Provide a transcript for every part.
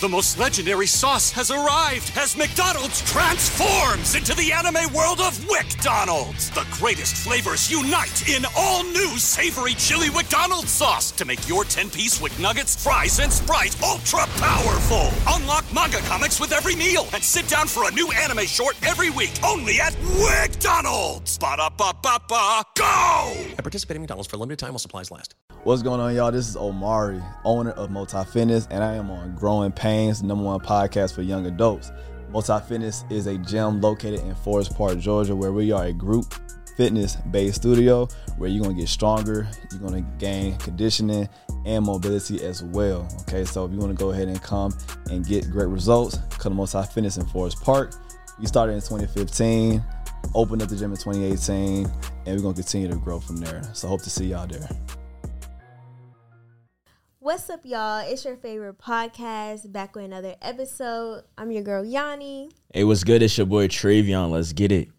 The most legendary sauce has arrived as McDonald's transforms into the anime world of WcDonald's. The greatest flavors unite in all new savory chili McDonald's sauce to make your 10-piece Wick Nuggets, fries, and Sprite ultra powerful. Unlock manga comics with every meal and sit down for a new anime short every week only at WcDonald's. Ba-da-ba-ba-ba, go! At participating McDonald's for a limited time while supplies last. What's going on, y'all? This is Omari, owner of Multi Fitness, and I am on Growing Painz, the number one podcast for young adults. Multi Fitness is a gym located in Forest Park, Georgia, where we are a group fitness based studio where you're gonna get stronger, you're gonna gain conditioning and mobility as well. Okay, so if you wanna go ahead and come and get great results, come to Multi Fitness in Forest Park. We started in 2015, opened up the gym in 2018, and we're gonna continue to grow from there. So hope to see y'all there. What's up, y'all? It's your favorite podcast back with another episode. I'm your girl Yanni. Hey, what's good? It's your boy Travion. Let's get it.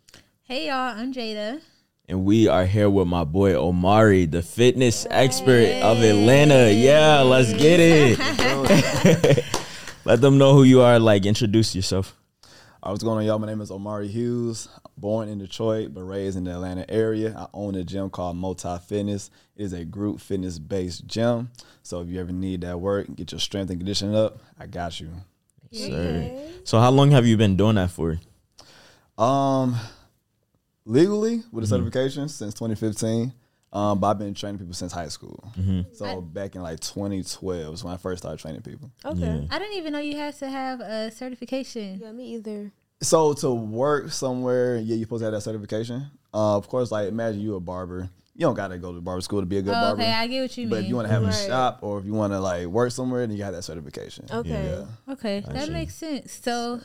Hey y'all, I'm Jada. And we are here with my boy Omari, the fitness expert of Atlanta. Yeah, let's get it. Let them know who you are. Like, introduce yourself. Right, what's going on, y'all? My name is Omari Hughes. Born in Detroit, but raised in the Atlanta area. I own a gym called Multi Fitness. It is a group fitness based gym. So if you ever need that work, get your strength and conditioning up, I got you. Sir. So, how long have you been doing that for? Um, legally with a certification since 2015. Um, but I've been training people since high school. So back in like 2012 is when I first started training people. Okay. I didn't even know you had to have a certification. Yeah, me either. So to work somewhere, yeah, you're supposed to have that certification. Uh, of course, like imagine you a barber. You don't gotta go to barber school to be a good Oh, barber. okay, I get what you but mean. if you want to have Right. a shop or if you want to like work somewhere, then you got that certification. Okay. Yeah. okay, that see. makes sense. So,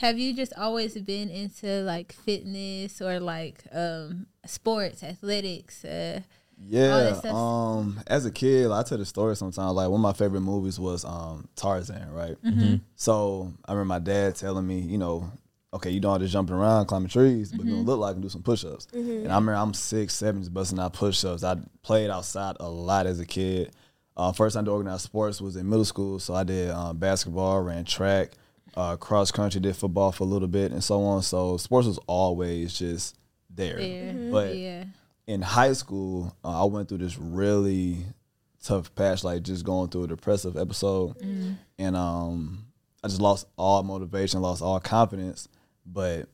have you just always been into like fitness or like um sports, athletics? Uh, Yeah. Um, as a kid, like, I tell the story sometimes. Like one of my favorite movies was um Tarzan, right? Mm-hmm. So I remember my dad telling me, you know, okay, you don't have to jumping around, climbing trees, but you Mm-hmm. don't look like and do some push-ups. And I remember I'm six, seven, just busting out push-ups. I played outside a lot as a kid. Uh, first time to organize sports was in middle school, so I did um, basketball, ran track, uh, cross country, did football for a little bit, and so on. So sports was always just there. there, But yeah, in high school, uh, I went through this really tough patch, like just going through a depressive episode, and um, I just lost all motivation, lost all confidence. But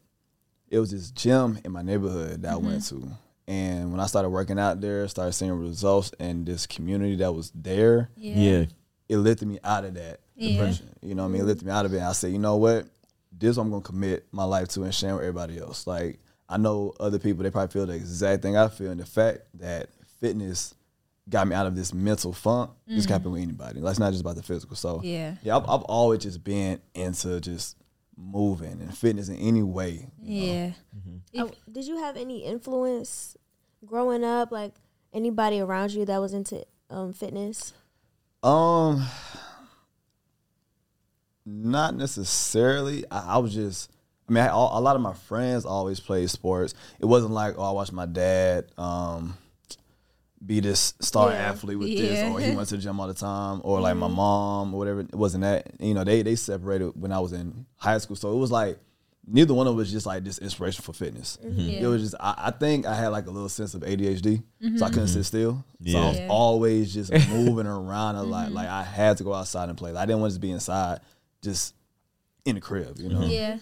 it was this gym in my neighborhood that I went to, and when I started working out there, started seeing results and this community that was there, yeah, Yeah. It lifted me out of that Yeah. depression. You know what I mean? It lifted me out of it. I said, you know what? This is what I'm gonna commit my life to and share with everybody else. Like I know other people, they probably feel the exact thing I feel. And the fact that fitness got me out of this mental funk, this can happen with anybody. Like, it's not just about the physical. So Yeah. yeah, I've, I've always just been into just moving and fitness in any way. yeah. Uh, did you have any influence growing up? Like anybody around you that was into um, fitness? Um, not necessarily. I, I was just. I mean, I, a lot of my friends always played sports. It wasn't like, oh, I watched my dad um, be this star Yeah. athlete with Yeah. this, or he went to the gym all the time, or like my mom or whatever. It wasn't that. You know, they they separated when I was in high school, so it was like neither one of us was just like this inspiration for fitness. Mm-hmm. Yeah. It was just I, I think I had like a little sense of ADHD, so I couldn't mm-hmm. sit still. So I was Yeah. always just moving around a lot. Mm-hmm. Like I had to go outside and play. Like, I didn't want to just be inside, just in the crib. You know. Yeah.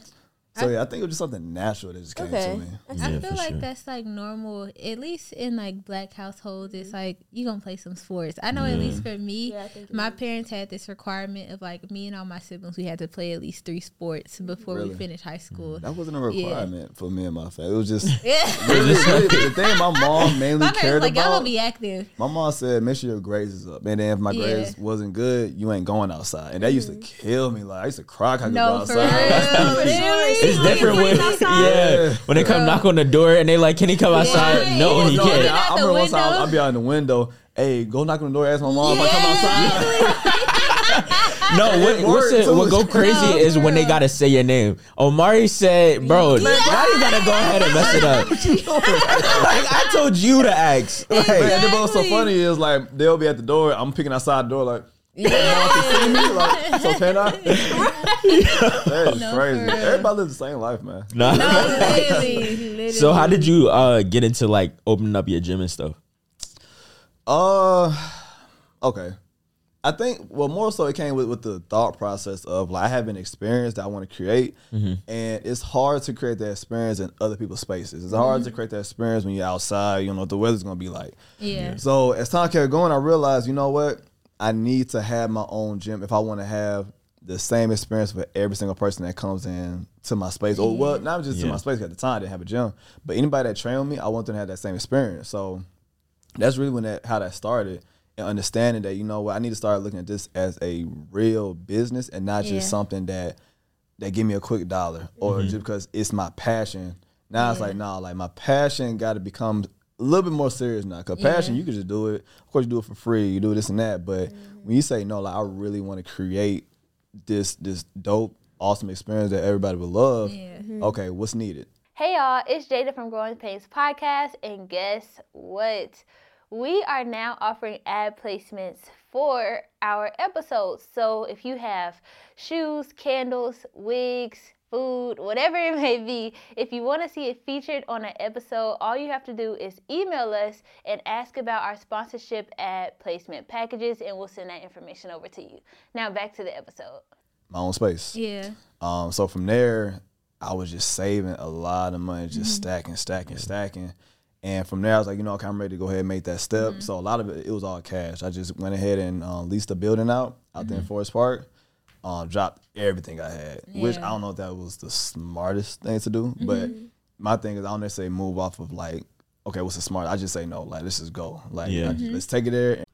So yeah, I think it was just something natural that just came Okay. to me. I feel like sure. that's like normal, at least in like black households. It's like you gonna play some sports. I know at least for me, Yeah, I think it my parents had this requirement of like me and all my siblings, we had to play at least three sports before we Really? finished high school. Mm, that wasn't a requirement for me and my family. It was just Yeah, really, really, the thing my mom mainly my cared parents like y'all about. gonna be active. my mom said, make sure your grades is up. And then if my Yeah. grades wasn't good, you ain't going outside. And that used to mm-hmm. kill me. Like I used to cry. I could go No, for real. Outside. It's different when, yeah, when they come knock on the door and they like, can he come outside? Yeah. No, he No, can't. yeah, I, I out the remember one time. I'll be out in the window. Hey, go knock on the door, ask my mom if I come outside. No, what, what's it, what go crazy No, is when they gotta say your name. Omari said, "Bro, now you gotta go ahead and mess it up." like I told you to ask. Like, Man, and then what's so funny is like they'll be at the door. I'm picking outside the door like. Yeah. can see me? Like, so can I? that is No, crazy. Everybody lives the same life, man. nah. No, literally, literally. So how did you uh get into like opening up your gym and stuff? Uh, okay. I think well more so it came with, with the thought process of like I have an experience that I want to create, and it's hard to create that experience in other people's spaces. It's hard to create that experience when you're outside. You don't know what the weather's gonna be like. Yeah. So as time kept going, I realized you know what I need to have my own gym if I want to have the same experience for every single person that comes in to my space. Or well, not just to my space at the time I didn't have a gym, but anybody that trained me, I want them to have that same experience. So that's really when that how that started and understanding that you know what I need to start looking at this as a real business and not just Yeah. something that that give me a quick dollar or mm-hmm. just because it's my passion. Now it's like nah, like my passion got to become a little bit more serious now. Cause passion you can just do it. Of course you do it for free. You do this and that. But mm-hmm. when you say no, like I really want to create this this dope awesome experience that everybody would love. Yeah. Mm-hmm. Okay, what's needed? Hey y'all, it's Jada from Growing Painz Podcast, and guess what? We are now offering ad placements for our episodes. So if you have shoes, candles, wigs, food, whatever it may be, if you want to see it featured on an episode, all you have to do is email us and ask about our sponsorship ad placement packages, and we'll send that information over to you. Now back to the episode. My own space. Yeah. Um, so from there, I was just saving a lot of money, just Mm-hmm. stacking, stacking, stacking. And from there, I was like, you know, okay, I'm ready to go ahead and make that step. Mm-hmm. So a lot of it, it was all cash. I just went ahead and um, leased a building out out there in Forest Park. Um, dropped everything I had, which I Mm-hmm. Yeah. Mm-hmm. don't know if that was the smartest thing to do. But my thing is, I don't necessarily move off of like, okay, what's the smart? I just say no, like let's just go, like Yeah. I just- let's take it there.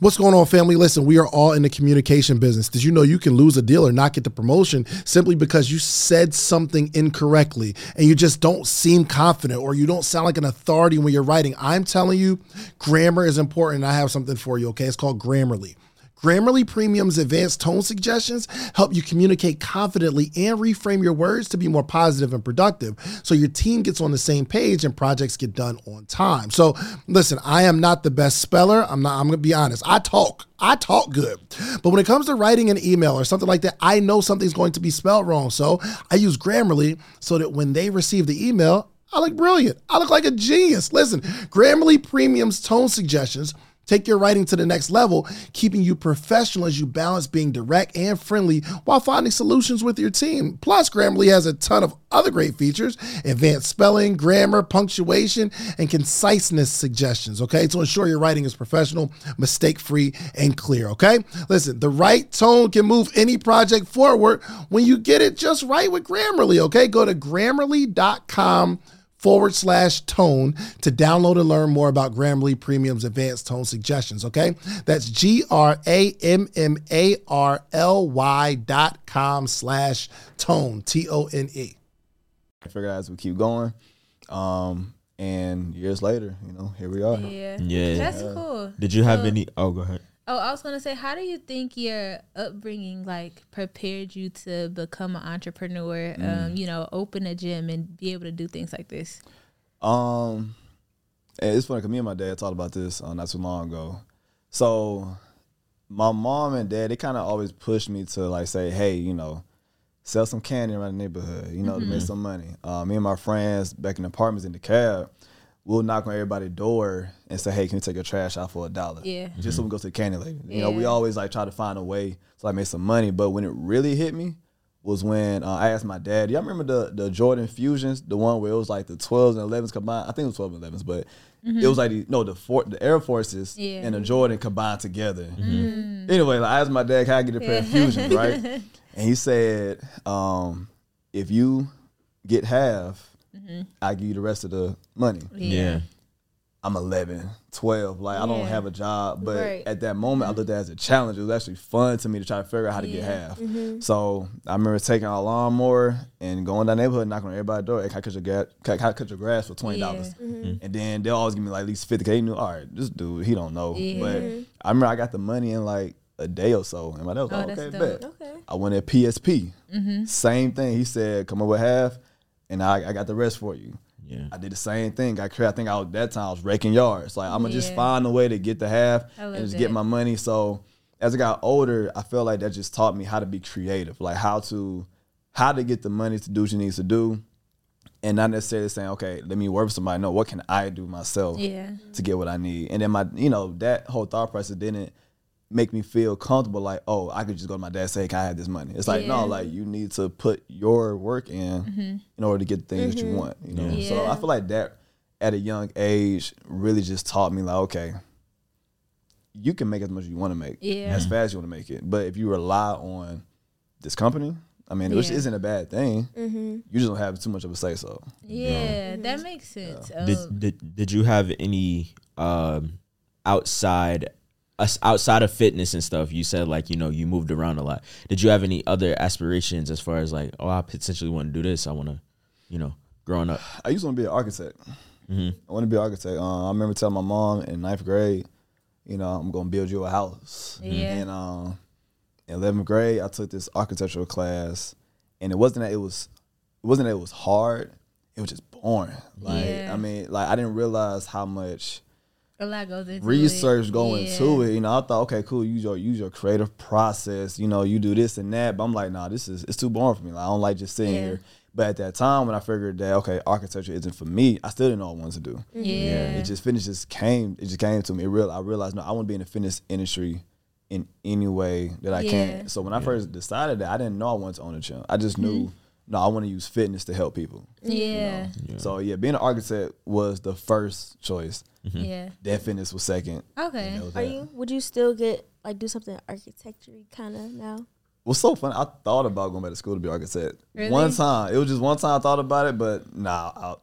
What's going on, family? Listen, we are all in the communication business. Did you know you can lose a deal or not get the promotion simply because you said something incorrectly and you just don't seem confident or you don't sound like an authority when you're writing? I'm telling you, grammar is important. I have something for you, okay? It's called Grammarly. Grammarly Premium's advanced tone suggestions help you communicate confidently and reframe your words to be more positive and productive so your team gets on the same page and projects get done on time. So, listen, I am not the best speller. I'm not I'm going to be honest. I talk. I talk good. But when it comes to writing an email or something like that, I know something's going to be spelled wrong. So, I use Grammarly so that when they receive the email, I look brilliant. I look like a genius. Listen, Grammarly Premium's tone suggestions Take your writing to the next level, keeping you professional as you balance being direct and friendly while finding solutions with your team. Plus, Grammarly has a ton of other great features advanced spelling, grammar, punctuation, and conciseness suggestions, okay, to ensure your writing is professional, mistake free, and clear, okay? Listen, the right tone can move any project forward when you get it just right with Grammarly, okay? Go to grammarly.com forward slash tone to download and learn more about Grammarly Premium's advanced tone suggestions. Okay. That's G R A M M A R L Y dot com slash tone, T O N E. I figured as we keep going. Um, and years later, you know, here we are. Yeah. Yeah. That's cool. Did you have So- any? Oh, go ahead. Oh, I was gonna say, how do you think your upbringing like prepared you to become an entrepreneur? Mm. Um, you know, open a gym and be able to do things like this. Um, it's funny because me and my dad talked about this uh, not too long ago. So, my mom and dad they kind of always pushed me to like say, hey, you know, sell some candy around the neighborhood, you know, to make some money. Uh, me and my friends back in the apartments in the cab, we'll knock on everybody's door and say, hey, can you take your trash out for a dollar? Yeah. Just so we can go to the candy lady. You know, we always like try to find a way to like make some money. But when it really hit me was when uh, I asked my dad, y'all remember the the Jordan Fusions, the one where it was like the 12s and 11s combined? I think it was 12 and 11s, but it was like the, no, the for, the Air Forces Yeah. and the Jordan combined together. Anyway, like, I asked my dad, can I get a pair of Fusions, right? And he said, um, if you get half, Mm-hmm. I give you the rest of the money. Yeah. I'm 11, 12. Like, I don't have a job. But Right. at that moment, I looked at it as a challenge. It was actually fun to me to try to figure out how to get Yeah. half. Mm-hmm. So I remember taking a lawnmower and going down the neighborhood, knocking on everybody's door. Hey, can I cut your, gas, can I cut your grass for $20? Yeah. Mm-hmm. And then they'll always give me like at least 50 K. You knew, all right, this dude, he don't know. Yeah. But I remember I got the money in like a day or so. And my dad was Oh, like, okay, dope. bet. Okay. I went at PSP. Mm-hmm. Same thing. He said, come up with half, and I, I got the rest for you. Yeah. I did the same thing. Got. I think I was that time I was raking yards. Like I'm gonna just find a way to get the half and just that. get my money. So as I got older, I felt like that just taught me how to be creative, like how to how to get the money to do what you need to do, and not necessarily saying, okay, let me work for somebody. No, what can I do myself Yeah. to get what I need? And then my, you know, that whole thought process didn't make me feel comfortable. Like, oh, I could just go to my dad and say, can I have this money? It's like, Yeah. Mm-hmm. no, like you need to put your work in in order to get the things that you want. You know, so I feel like that at a young age really just taught me like, okay, you can make as much as you want to make, Yeah. as fast as you want to make it. But if you rely on this company, I mean, which isn't a bad thing, Mm-hmm. you just don't have too much of a say so. Yeah, that makes sense. Um, Did, did did you have any um outside us outside of fitness and stuff? You said like you know you moved around a lot. Did you have any other aspirations as far as like oh I potentially want to do this? I want to, you know, growing up. I used to want to be an architect. Mhm. I want to be an architect. Uh, I remember telling my mom in ninth grade, you know, I'm gonna build you a house. Yeah. And um, in eleventh grade, I took this architectural class, and it wasn't that it was, it wasn't that it was hard. It was just boring. Like Yeah. I mean, like I didn't realize how much a lot goes into research it. go Yeah. into it. You know, I thought, okay, cool, use your use your creative process. You know, you do this and that. But I'm like, nah, this is it's too boring for me. Like, I don't like just sitting Yeah. here. But at that time, when I figured that okay, architecture isn't for me, I still didn't know what I wanted to do. Yeah. It just fitness just came. It just came to me. It real. I realized no, I want to be in the fitness industry in any way that I Yeah. can. So when I first decided that, I didn't know I wanted to own a gym. I just knew mm-hmm. No, I want to use fitness to help people. Yeah. So yeah, being an architect was the first choice. Yeah. Then fitness was second. Okay. That was Are that. you? Would you still get like do something architecture kind of now? What's so funny? I thought about going back to school to be an architect. Really? One time, it was just one time I thought about it, but nah. I,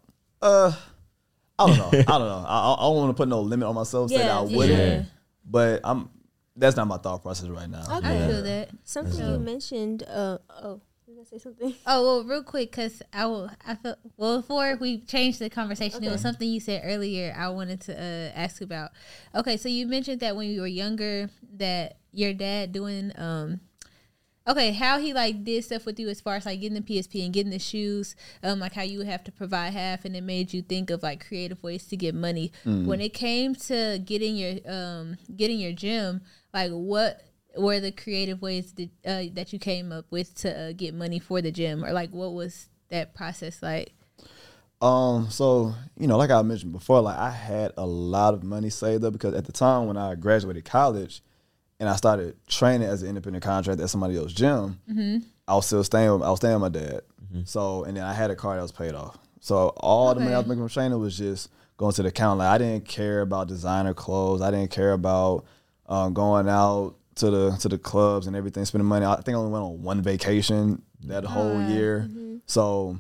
uh, I don't know. I don't know. I, I don't want to put no limit on myself. Say that I wouldn't, yeah. but I'm. That's not my thought process right now. Okay. I feel that. Something you mentioned. Uh oh, you gonna say something? Oh well, real quick, cause I will. I felt well before we changed the conversation. It was something you said earlier. I wanted to uh, ask about. Okay, so you mentioned that when you were younger, that your dad doing um. Okay, how he like did stuff with you as far as like getting the PSP and getting the shoes, um, like how you would have to provide half, and it made you think of like creative ways to get money. When it came to getting your um getting your gym, like what were the creative ways that uh, that you came up with to uh, get money for the gym, or like what was that process like? Um, so you know, like I mentioned before, like I had a lot of money saved up because at the time when I graduated college and I started training as an independent contractor at somebody else's gym, I was still staying. With, I was staying with my dad. So and then I had a car that was paid off. So all the money I was making from training was just going to the account. Like I didn't care about designer clothes. I didn't care about um, going out to the to the clubs and everything, spending money. I think I only went on one vacation that whole year. So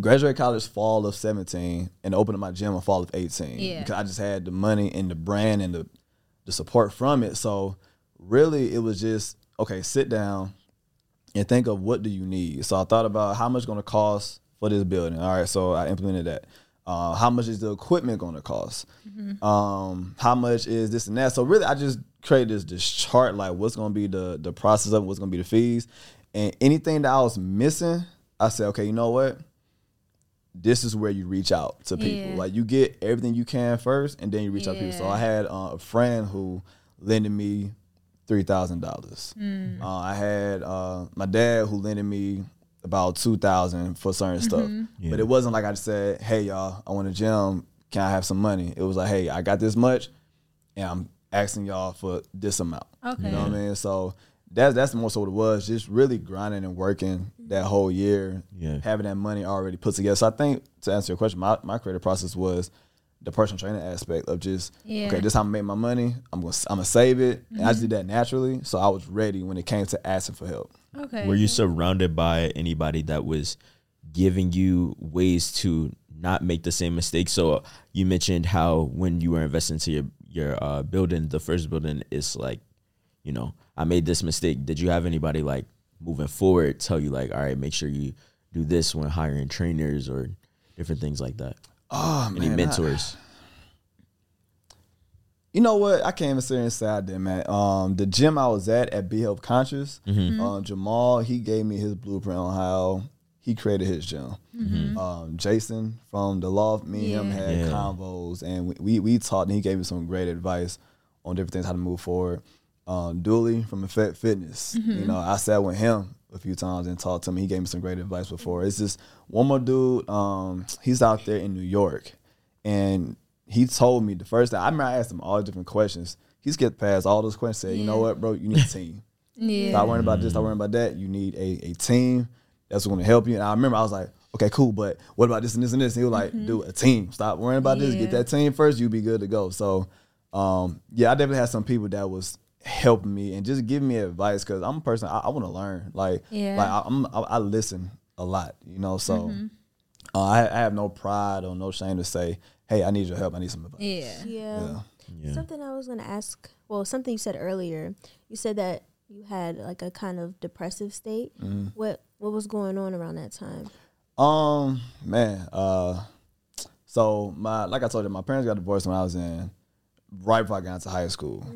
graduated college fall of 17 and opened my gym in fall of 18 Yeah. because I just had the money and the brand and the the support from it. So really it was just okay, sit down and think of what do you need. So I thought about how much going to cost for this building. All right, so I implemented that. Uh, how much is the equipment going to cost? Um, how much is this and that? So really, I just created this this chart like what's going to be the the process of it, what's going to be the fees, and anything that I was missing, I said, okay, you know what? This is where you reach out to people. Yeah. Like you get everything you can first, and then you reach out to people. So I had uh, a friend who lended me three thousand dollars. Mm. Uh, I had uh, my dad who lended me about two thousand for certain stuff, Mm-hmm. but it wasn't like I said, "Hey y'all, I want a gym. Can I have some money?" It was like, "Hey, I got this much, and I'm asking y'all for this amount." Okay. You know what I mean? So that's that's more so what it was. Just really grinding and working that whole year, Yeah. having that money already put together. So I think to answer your question, my my creative process was the personal training aspect of just Yeah. Mm-hmm. okay, this is how I make my money. I'm gonna I'm gonna save it, and I just did that naturally. So I was ready when it came to asking for help. Okay. Were you surrounded by anybody that was giving you ways to not make the same mistake? So you mentioned how when you were investing into your your uh, building, the first building is like, you know, I made this mistake. Did you have anybody like moving forward tell you like, all right, make sure you do this when hiring trainers or different things like that? Oh Any man, I- mentors? You know what? I can't even sit here and say I did, man. Um, the gym I was at at Be Health Conscious, um, Jamal, he gave me his blueprint on how he created his gym. Um, Jason from the Loft, me and him had Yeah. convos, and we, we we talked, and he gave me some great advice on different things how to move forward. Um, Dooley from Effect Fitness, you know, I sat with him a few times and talked to him. He gave me some great advice before. It's just one more dude. Um, he's out there in New York, and he told me the first time. I remember I asked him all the different questions. He skipped past all those questions. Said, "You know what, bro? You need a team. Yeah. Stop worrying about this. Stop worrying about that. You need a, a team that's going to help you." And I remember I was like, "Okay, cool, but what about this and this and this?" And he was like, "Do a team. Stop worrying about this. Get Mm-hmm. That team first. You'll be good to go." So, um, yeah, I definitely had some people that was helping me and just giving me advice because I'm a person I, I want to learn. Like, Yeah. like I, I'm I, I listen a lot, you know. So, Mm-hmm. uh, I, I have no pride or no shame to say, "Hey, I need your help. I need some advice." Yeah. Yeah. Yeah. Something I was gonna ask. Well, something you said earlier. You said that you had like a kind of depressive state. Mm-hmm. What What was going on around that time? Um, man, uh, so my like I told you, my parents got divorced when I was in right before I got into high school.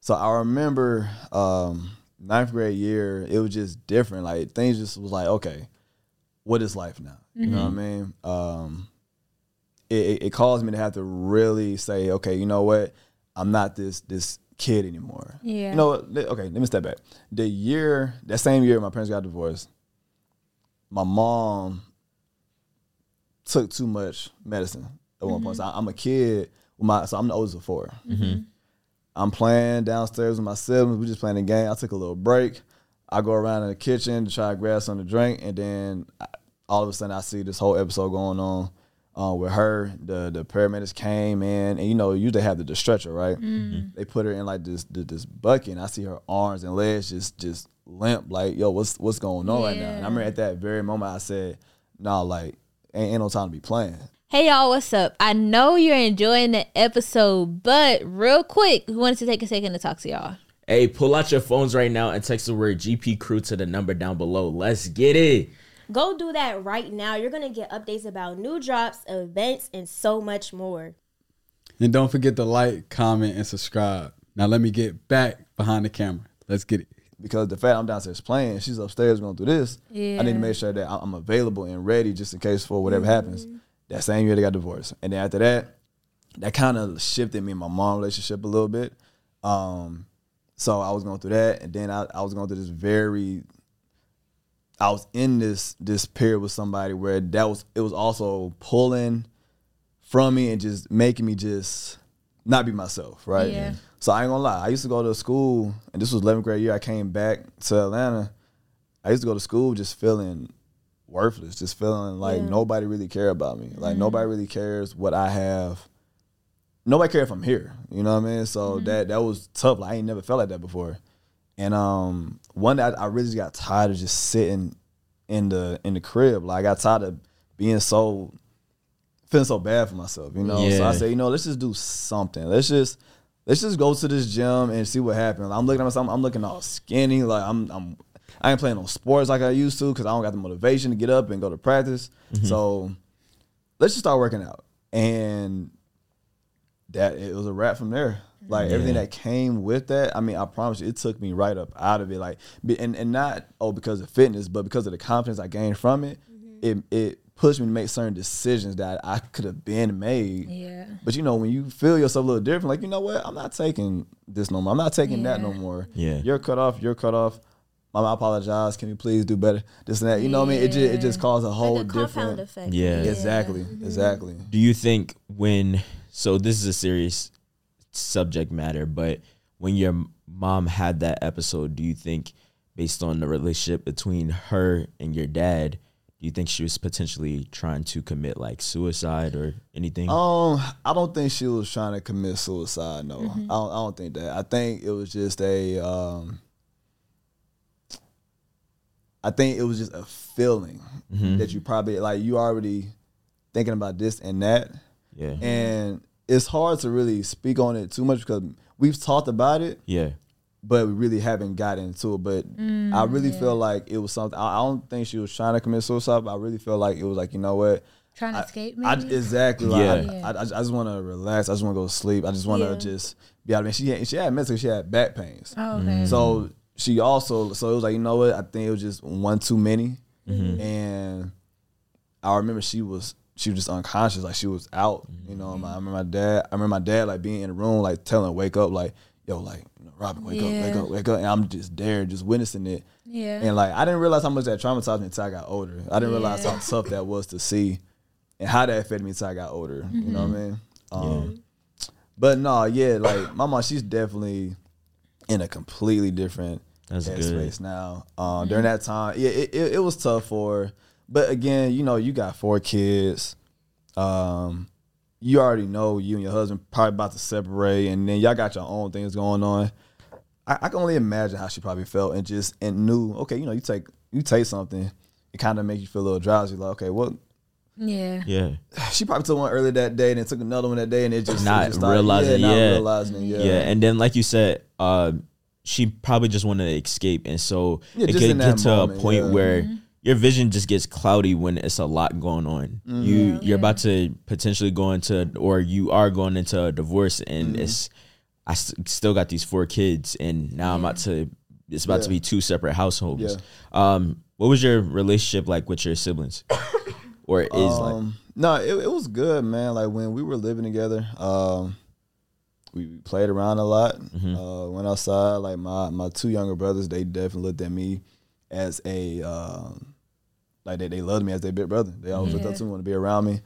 So I remember um ninth grade year, it was just different. Like things just was like, okay, what is life now? You know what I mean? Um, it, it, it caused me to have to really say, okay, you know what? I'm not this this kid anymore. Yeah. You know Okay, let me step back. The year, that same year, my parents got divorced. My mom took too much medicine at one point. So mm-hmm. I- I'm a kid. With my, so I'm the oldest of 4 mm-hmm. I'm playing downstairs with my siblings. We just playing a game. I took a little break. I go around in the kitchen to try to grab something to drink, and then I, all of a sudden I see this whole episode going on uh, with her. The the paramedics came in, and you know you they have the, the stretcher, right? They put her in like this this, this bucket, and I see her arms and legs just just limp. Like yo, what's what's going on right now? And I remember at that very moment I said, "Nah, like ain't, ain't no time to be playing." Hey y'all, what's up? I know you're enjoying the episode, but real quick, we wanted to take a second to talk to y'all. Hey, pull out your phones right now and text the word GP Crew to the number down below. Let's get it. Go do that right now. You're going to get updates about new drops, events, and so much more. And don't forget to like, comment, and subscribe. Now let me get back behind the camera. Let's get it. because the fact I'm downstairs playing, she's upstairs going through this. Yeah. I need to make sure that I'm available and ready just in case for whatever happens. That same year they got divorced, and then after that, that kind of shifted me and my mom relationship a little bit. Um, so I was going through that, and then I, I was going through this very. I was in this this period with somebody where that was it was also pulling from me and just making me just not be myself, right? Yeah. So I ain't gonna lie. I used to go to school, and this was 11th grade year. I came back to Atlanta. I used to go to school just feeling worthless, just feeling like nobody really care about me. Like mm-hmm. nobody really cares what I have. Nobody care if I'm here. You know what I mean? So mm-hmm. that that was tough. Like I ain't never felt like that before. And um, one day I, really just got tired of just sitting in the in the crib. Like I got tired of being so feeling so bad for myself, you know. So I said, you know, let's just do something. Let's just let's just go to this gym and see what happens. I'm looking at myself. I'm looking all skinny. Like I'm I'm I ain't playing no sports like I used to because I don't got the motivation to get up and go to practice. So let's just start working out. And that it was a wrap from there. Like everything that came with that, I mean, I promise you, it took me right up out of it. Like, and and not oh because of fitness, but because of the confidence I gained from it. Mm-hmm. It it pushed me to make certain decisions that I could have been made. Yeah. But you know, when you feel yourself a little different, like you know what, I'm not taking this no more. I'm not taking that no more. Yeah. you're cut off. You're cut off. Mom, I apologize. Can you please do better? This and that. You know what I mean? It just it just caused a whole like a compound different. effect. Yeah. Exactly. Mm-hmm. Exactly. Do you think when so this is a serious subject matter, but when your mom had that episode, do you think based on the relationship between her and your dad, do you think she was potentially trying to commit like suicide or anything? Um, I don't think she was trying to commit suicide. No, I, don't, I don't think that. I think it was just a. Um, I think it was just a feeling that you probably like. You already thinking about this and that, yeah. and it's hard to really speak on it too much because we've talked about it, yeah. but we really haven't got into it. But mm, I really feel like it was something. I, I don't think she was trying to commit suicide, but I really feel like it was like you know what. Trying to I- escape, I, maybe. exactly. Like, Yeah. I, I, I just want to relax. I just want to go to sleep. I just want to Yeah. just be out. of it. She had, she had mental. She had back pains. oh, okay. Mm. So she also. So it was like you know what? I think it was just one too many. Mm-hmm. And I remember she was she was just unconscious. Like she was out. You know. My, I remember my dad. I remember my dad like being in the room like telling wake up like yo like you know, Robin wake up wake up wake up. And I'm just there just witnessing it. yeah. And like I didn't realize how much that traumatized me until I got older. I didn't realize how tough that was to see and how that affected me until I got older. You know what I mean? Um, But no, yeah, like my mom, she's definitely in a completely different That's good. headspace now. Um, during that time, yeah, it, it, it was tough for her. But again, you know, you got four kids. Um, you already know you and your husband probably about to separate, and then y'all got your own things going on. I, I can only imagine how she probably felt and just and knew, okay, you know, you take you take something, it kind of makes you feel a little drowsy. Like, okay, what? yeah. Yeah. She probably took one earlier that day, and then took another one that day, and it just Not it just started- realizing, not yeah. realizing it, yeah, Yeah. And then, like you said, uh, she probably just wanted to escape, and so Yeah, it just could in get to moment, a point yeah. where your vision just gets cloudy when it's a lot going on. Mm-hmm. You you're about to potentially go into, or you are going into a divorce, and Mm-hmm. it's I s- still got these four kids, and now I'm about to. It's about to be two separate households. Yeah. Um, what was your relationship like with your siblings, or is like? Um, no, it, it was good, man. Like when we were living together, um, we we played around a lot. Mm-hmm. Uh, went outside. Like my my two younger brothers, they definitely looked at me as a um, like they, they loved me as their big brother. They always looked up to me, want to be around me.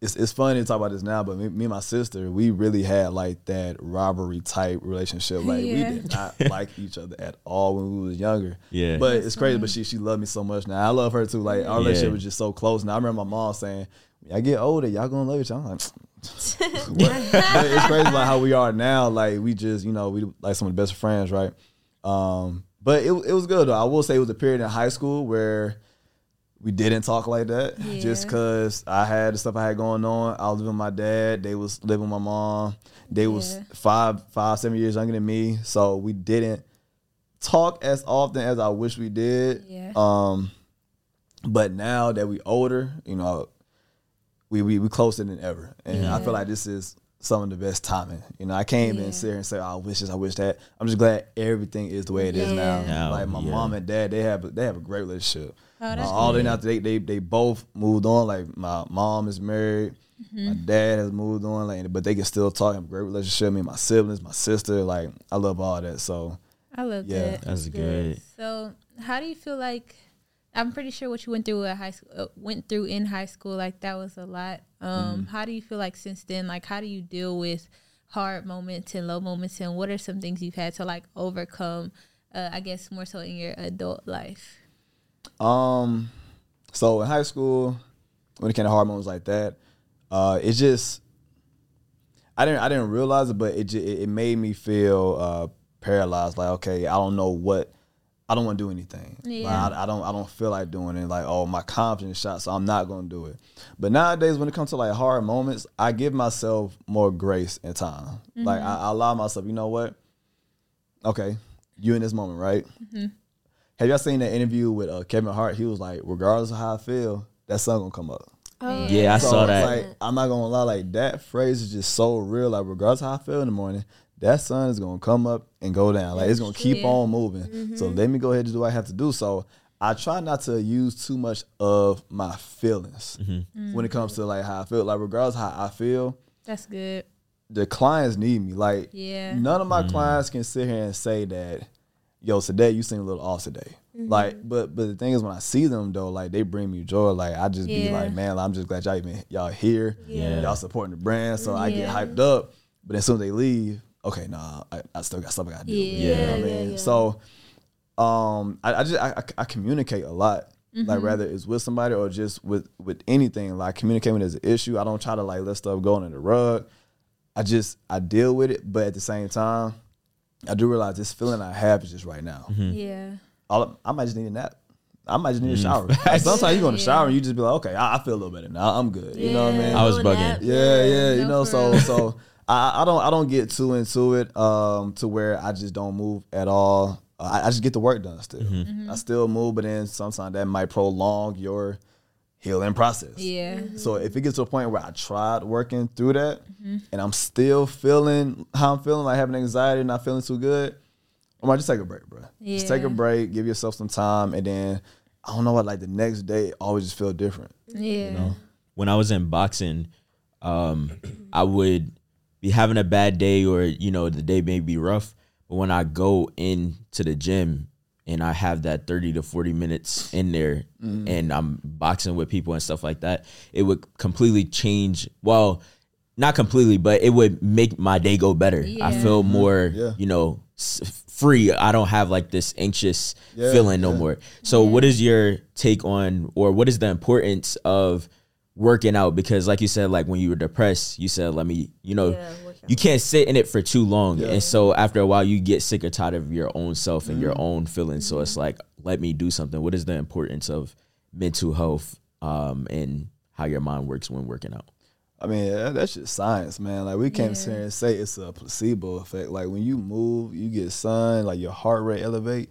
It's it's funny to talk about this now, but me, me and my sister, we really had like that robbery type relationship. Like we did not like each other at all when we was younger. Yeah. But it's crazy. But she she loved me so much now. I love her too. Like our relationship was just so close. And I remember my mom saying, "When I get older, y'all gonna love each other." I'm like. But it's crazy like how we are now. Like we just you know we like some of the best friends, right? Um, but it it was good though. I will say it was a period in high school where we didn't talk like that just because I had the stuff I had going on. I was living with my dad. They was living with my mom. They was Yeah. five, five, seven years younger than me. So we didn't talk as often as I wish we did. Yeah. Um, but now that we older, you know, we we we closer than ever, and I feel like this is some of the best timing. You know, I can't even sit here and say, oh, "I wish this, I wish that." I'm just glad everything is the way it is now. Yeah. Like my Yeah. mom and dad, they have they have a great relationship. Oh, Uh, all they good. now they they they both moved on. Like my mom is married, my Mm-hmm. dad has moved on. Like, but they can still talk. Have a great relationship. Me and my siblings, my sister. Like I love all that. So I love that. Yeah. that. That's good. So, how do you feel like? I'm pretty sure what you went through at high school, uh, went through in high school, like that was a lot. Um, Mm-hmm. How do you feel like since then? Like, how do you deal with hard moments and low moments, and what are some things you've had to like overcome? Uh, I guess more so in your adult life. Um, so in high school, when it came to hard moments like that, uh, it just I didn't I didn't realize it, but it just, it made me feel uh, paralyzed. Like okay, I don't know what I don't want to do anything. Like, Yeah. I, I don't I don't feel like doing it. Like oh my confidence shot, so I'm not gonna do it. But nowadays, when it comes to like hard moments, I give myself more grace and time. Like I, I allow myself. You know what? Okay, you in this moment, right? Have y'all seen that interview with uh, Kevin Hart? He was like, regardless of how I feel, that sun gonna come up. Oh, Yeah, I So saw that. Like, I'm not gonna lie, like that phrase is just so real. Like, regardless of how I feel in the morning, that sun is gonna come up and go down. Like, it's gonna keep Yeah. on moving. So mm-hmm. let me go ahead and do what I have to do. So I try not to use too much of my feelings mm-hmm. when it comes to like how I feel. Like, regardless how I feel, That's good. the clients need me. Like, Yeah. none of my mm. clients can sit here and say that, yo, today you seem a little off today. Mm-hmm. Like, but but the thing is, when I see them though, like they bring me joy. Like I just be like, man, I'm just glad y'all even y'all here. Yeah. Y'all supporting the brand, so I get hyped up. But as soon as they leave, okay, nah, I, I still got stuff I gotta do. Yeah. You know what I Yeah, mean? yeah. So, um, I, I just I, I, I communicate a lot. Mm-hmm. Like whether it's with somebody or just with with anything, like communicating when there's an issue. I don't try to like let stuff go under the rug. I just I deal with it, but at the same time, I do realize this feeling I have is just right now. Mm-hmm. Yeah. All I might just need a nap. I might just need a shower. Like, sometimes you go in the shower and you just be like, okay, I, I feel a little better now. I'm good. You know what I mean? I was bugging. nap. yeah, yeah. You know, so so I, I don't I don't get too into it um to where I just don't move at all. I, I just get the work done still. Mm-hmm. I still move, but then sometimes that might prolong your healing process. Yeah. So if it gets to a point where I tried working through that and I'm still feeling how I'm feeling, like having anxiety, and not feeling too good, I might just take a break, bro. Yeah. Just take a break, give yourself some time, and then I don't know what like the next day always just feel different. Yeah. You know? when I was in boxing, um, I would be having a bad day or you know the day may be rough, but when I go into the gym and I have that 30 to 40 minutes in there mm. and I'm boxing with people and stuff like that, it would completely change. Well, not completely, but it would make my day go better. I feel mm-hmm. more, Yeah. you know, s- free. I don't have like this anxious Yeah, feeling no yeah. more. So, what is your take on, or what is the importance of working out? Because, like you said, like when you were depressed, you said, "Let me," you know, Yeah, you can't sit in it for too long, Yeah. and so after a while, you get sick or tired of your own self and your Mm-hmm. own feelings. So it's like, let me do something. What is the importance of mental health um, and how your mind works when working out? I mean, that- that's just science, man. Like we can't sit here and say it's a placebo effect. Like when you move, you get sun, like your heart rate elevate,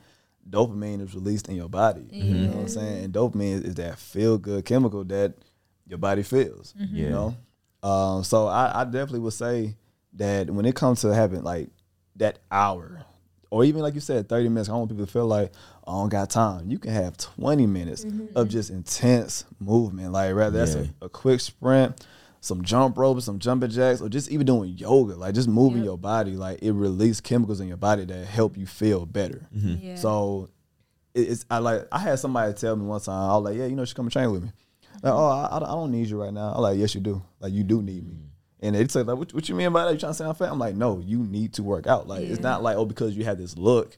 dopamine is released in your body. You know what I'm saying? And dopamine is that feel good chemical that your body feels. You Yeah. know? Um, so I, I definitely would say that when it comes to having like that hour, or even like you said, 30 minutes, I don't want people to feel like, oh, I don't got time. You can have 20 minutes mm-hmm. of just intense movement. Like rather that's Yeah. a, a quick sprint, some jump ropes, some jumping jacks, or just even doing yoga, like just moving your body, like it releases chemicals in your body that help you feel better. Mm-hmm. Yeah. So it's I like I had somebody tell me one time, I was like, yeah, you know, she come and train with me. Like, oh, I, I don't- need you right now. I'm like, yes, you do. Like you do need me. Mm-hmm. And they say like, what, what you mean by that? You trying to say I'm fat? I'm like, no, you need to work out. Like it's not like oh because you have this look.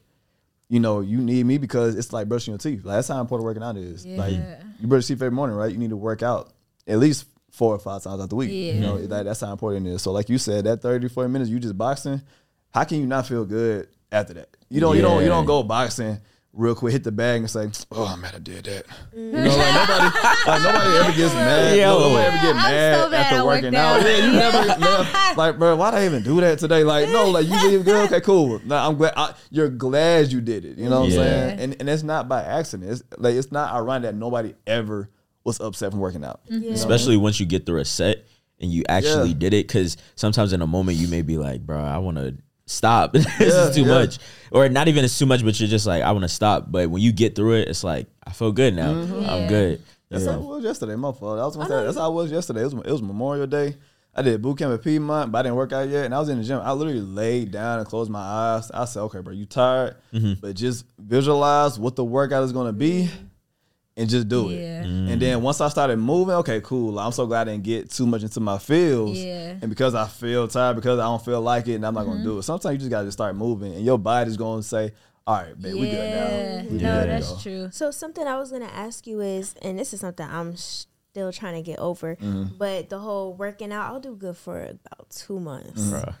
You know, you need me because it's like brushing your teeth. Like that's how important working out is. Like you brush your teeth every morning, right? You need to work out at least four or five times out the week. Yeah. You know, that, that's how important it is. So like you said, that 30, 40 minutes, you just boxing, how can you not feel good after that? You don't you don't you don't go boxing real quick, hit the bag and say, Oh I'm mad I did that. You know, like nobody like nobody ever gets mad. Yo. Nobody ever get I'm so mad mad after working out. out. Yeah, you never, never like, bro, why did I even do that today? Like, no, like you leave good. Okay, cool. Nah, I'm glad I, you're glad you did it. You know what Yeah. I'm saying? And and it's not by accident. It's like it's not ironic that nobody ever was upset from working out. You know? especially once you get through a set and you actually Yeah. did it because sometimes in a moment you may be like bro i want to stop this Yeah, is too yeah. much or not even it's too much but you're just like i want to stop but when you get through it it's like i feel good now mm-hmm. i'm good That's Yeah. how it was yesterday. My fault. I was gonna say that's how I was yesterday. It was, it was Memorial Day. I did boot camp at Piedmont, but I didn't work out yet. And I was in the gym. I literally laid down and closed my eyes. I said, "Okay, bro, you tired, mm-hmm. but just visualize what the workout is gonna be, and just do it." Yeah. And then mm-hmm. once I started moving, okay, cool. I'm so glad I didn't get too much into my feels. Yeah. And because I feel tired, because I don't feel like it, and I'm not gonna mm-hmm. do it. Sometimes you just gotta just start moving, and your body's gonna say, "All right, babe, we good now." We No, that's go." true. So something I was gonna ask you is, and this is something I'm still trying to get over, mm-hmm. but the whole working out, I'll do good for about two months. Bruh.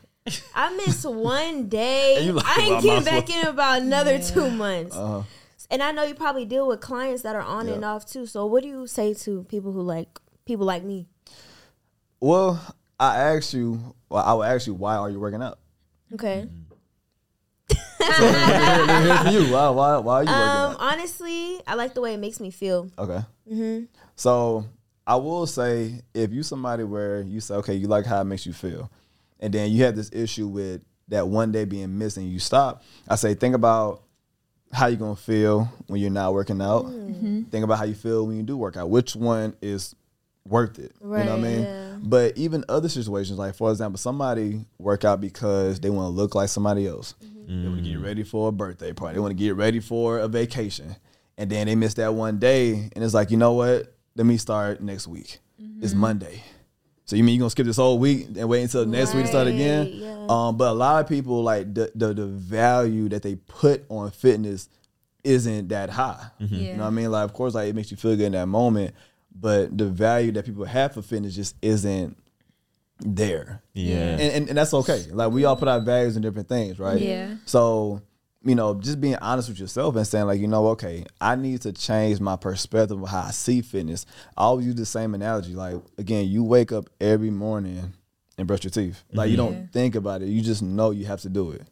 I miss one day. Like, I well, I ain't getting back in about another two months. Uh-huh. And I know you probably deal with clients that are on and off too. So what do you say to people who like people like me? Well, I ask you. Well, I will ask you, why are you working out? Okay. So let me hear- let me hear from you. Why, why, why are you working Um, out? honestly, I like the way it makes me feel. Okay. So I will say, if you somebody where you say, okay, you like how it makes you feel, and then you have this issue with that one day being missing, you stop. I say, think about how you're gonna feel when you're not working out. Mm. Mm-hmm. Think about how you feel when you do work out. Which one is worth it? you know what I mean? yeah. But even other situations, like for example, somebody work out because they want to look like somebody else. Mm-hmm. They want to get mm. ready for a birthday party. They want to get ready for a vacation, and then they miss that one day, and it's like, you know what? Let me start next week. It's mm-hmm. Monday. So you mean you're gonna skip this whole week and wait until next week to start again? Yeah. Um, but a lot of people like the, the the value that they put on fitness isn't that high. You know what I mean? Like of course like it makes you feel good in that moment, but the value that people have for fitness just isn't there. yeah And, and and that's okay. Like we all put our values in different things, right? Yeah. So, you know, just being honest with yourself and saying, like, you know, okay, I need to change my perspective of how I see fitness. I always use the same analogy. Like, again, you wake up every morning and brush your teeth. Like you mm-hmm. don't Yeah. think about it. You just know you have to do it.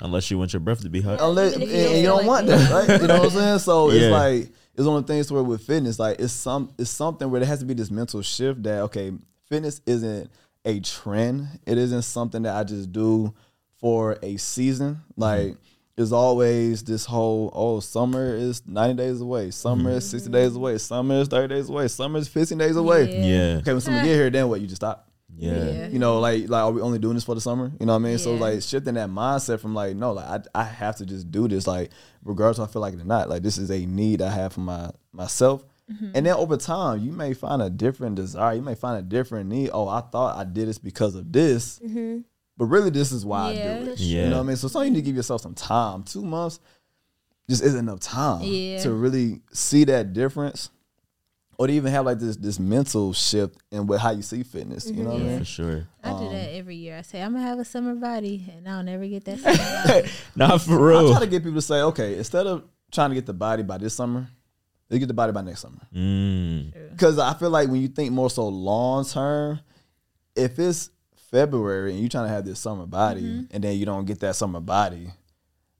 unless you want your breath to be hot Unless and, you don't and you don't like want that, right? You know what I'm saying? So Yeah. it's like it's one of the things where with fitness, like it's some it's something where there has to be this mental shift that okay, fitness isn't a trend. It isn't something that I just do for a season. Like it's always this whole oh summer is 90 days away summer is 60 days mm-hmm. away summer is 30 days away summer is 15 days away. Yeah. okay when summer get here then what you just stop? Yeah. you know like like are we only doing this for the summer? You know what i mean? So like shifting that mindset from like no like I, I have to just do this like regardless if i feel like it or not like this is a need i have for my myself. Mm-hmm. And then over time you may find a different desire you may find a different need. Oh i thought i did this because of this mm-hmm. But really this is why Yeah. i do it Yeah. you know what i mean so sometimes you need to give yourself some time two months just isn't enough time Yeah. to really see that difference or to even have like this this mental shift in with how you see fitness you know what i mean For sure. I Um, do that every year. I say I'm gonna have a summer body, and I'll never get that summer body. Not for real. I real. try to get people to say, okay, instead of trying to get the body by this summer, they get the body by next summer. Mm. Because I feel like when you think more so long term, if it's February and you're trying to have this summer body Mm-hmm. and then you don't get that summer body,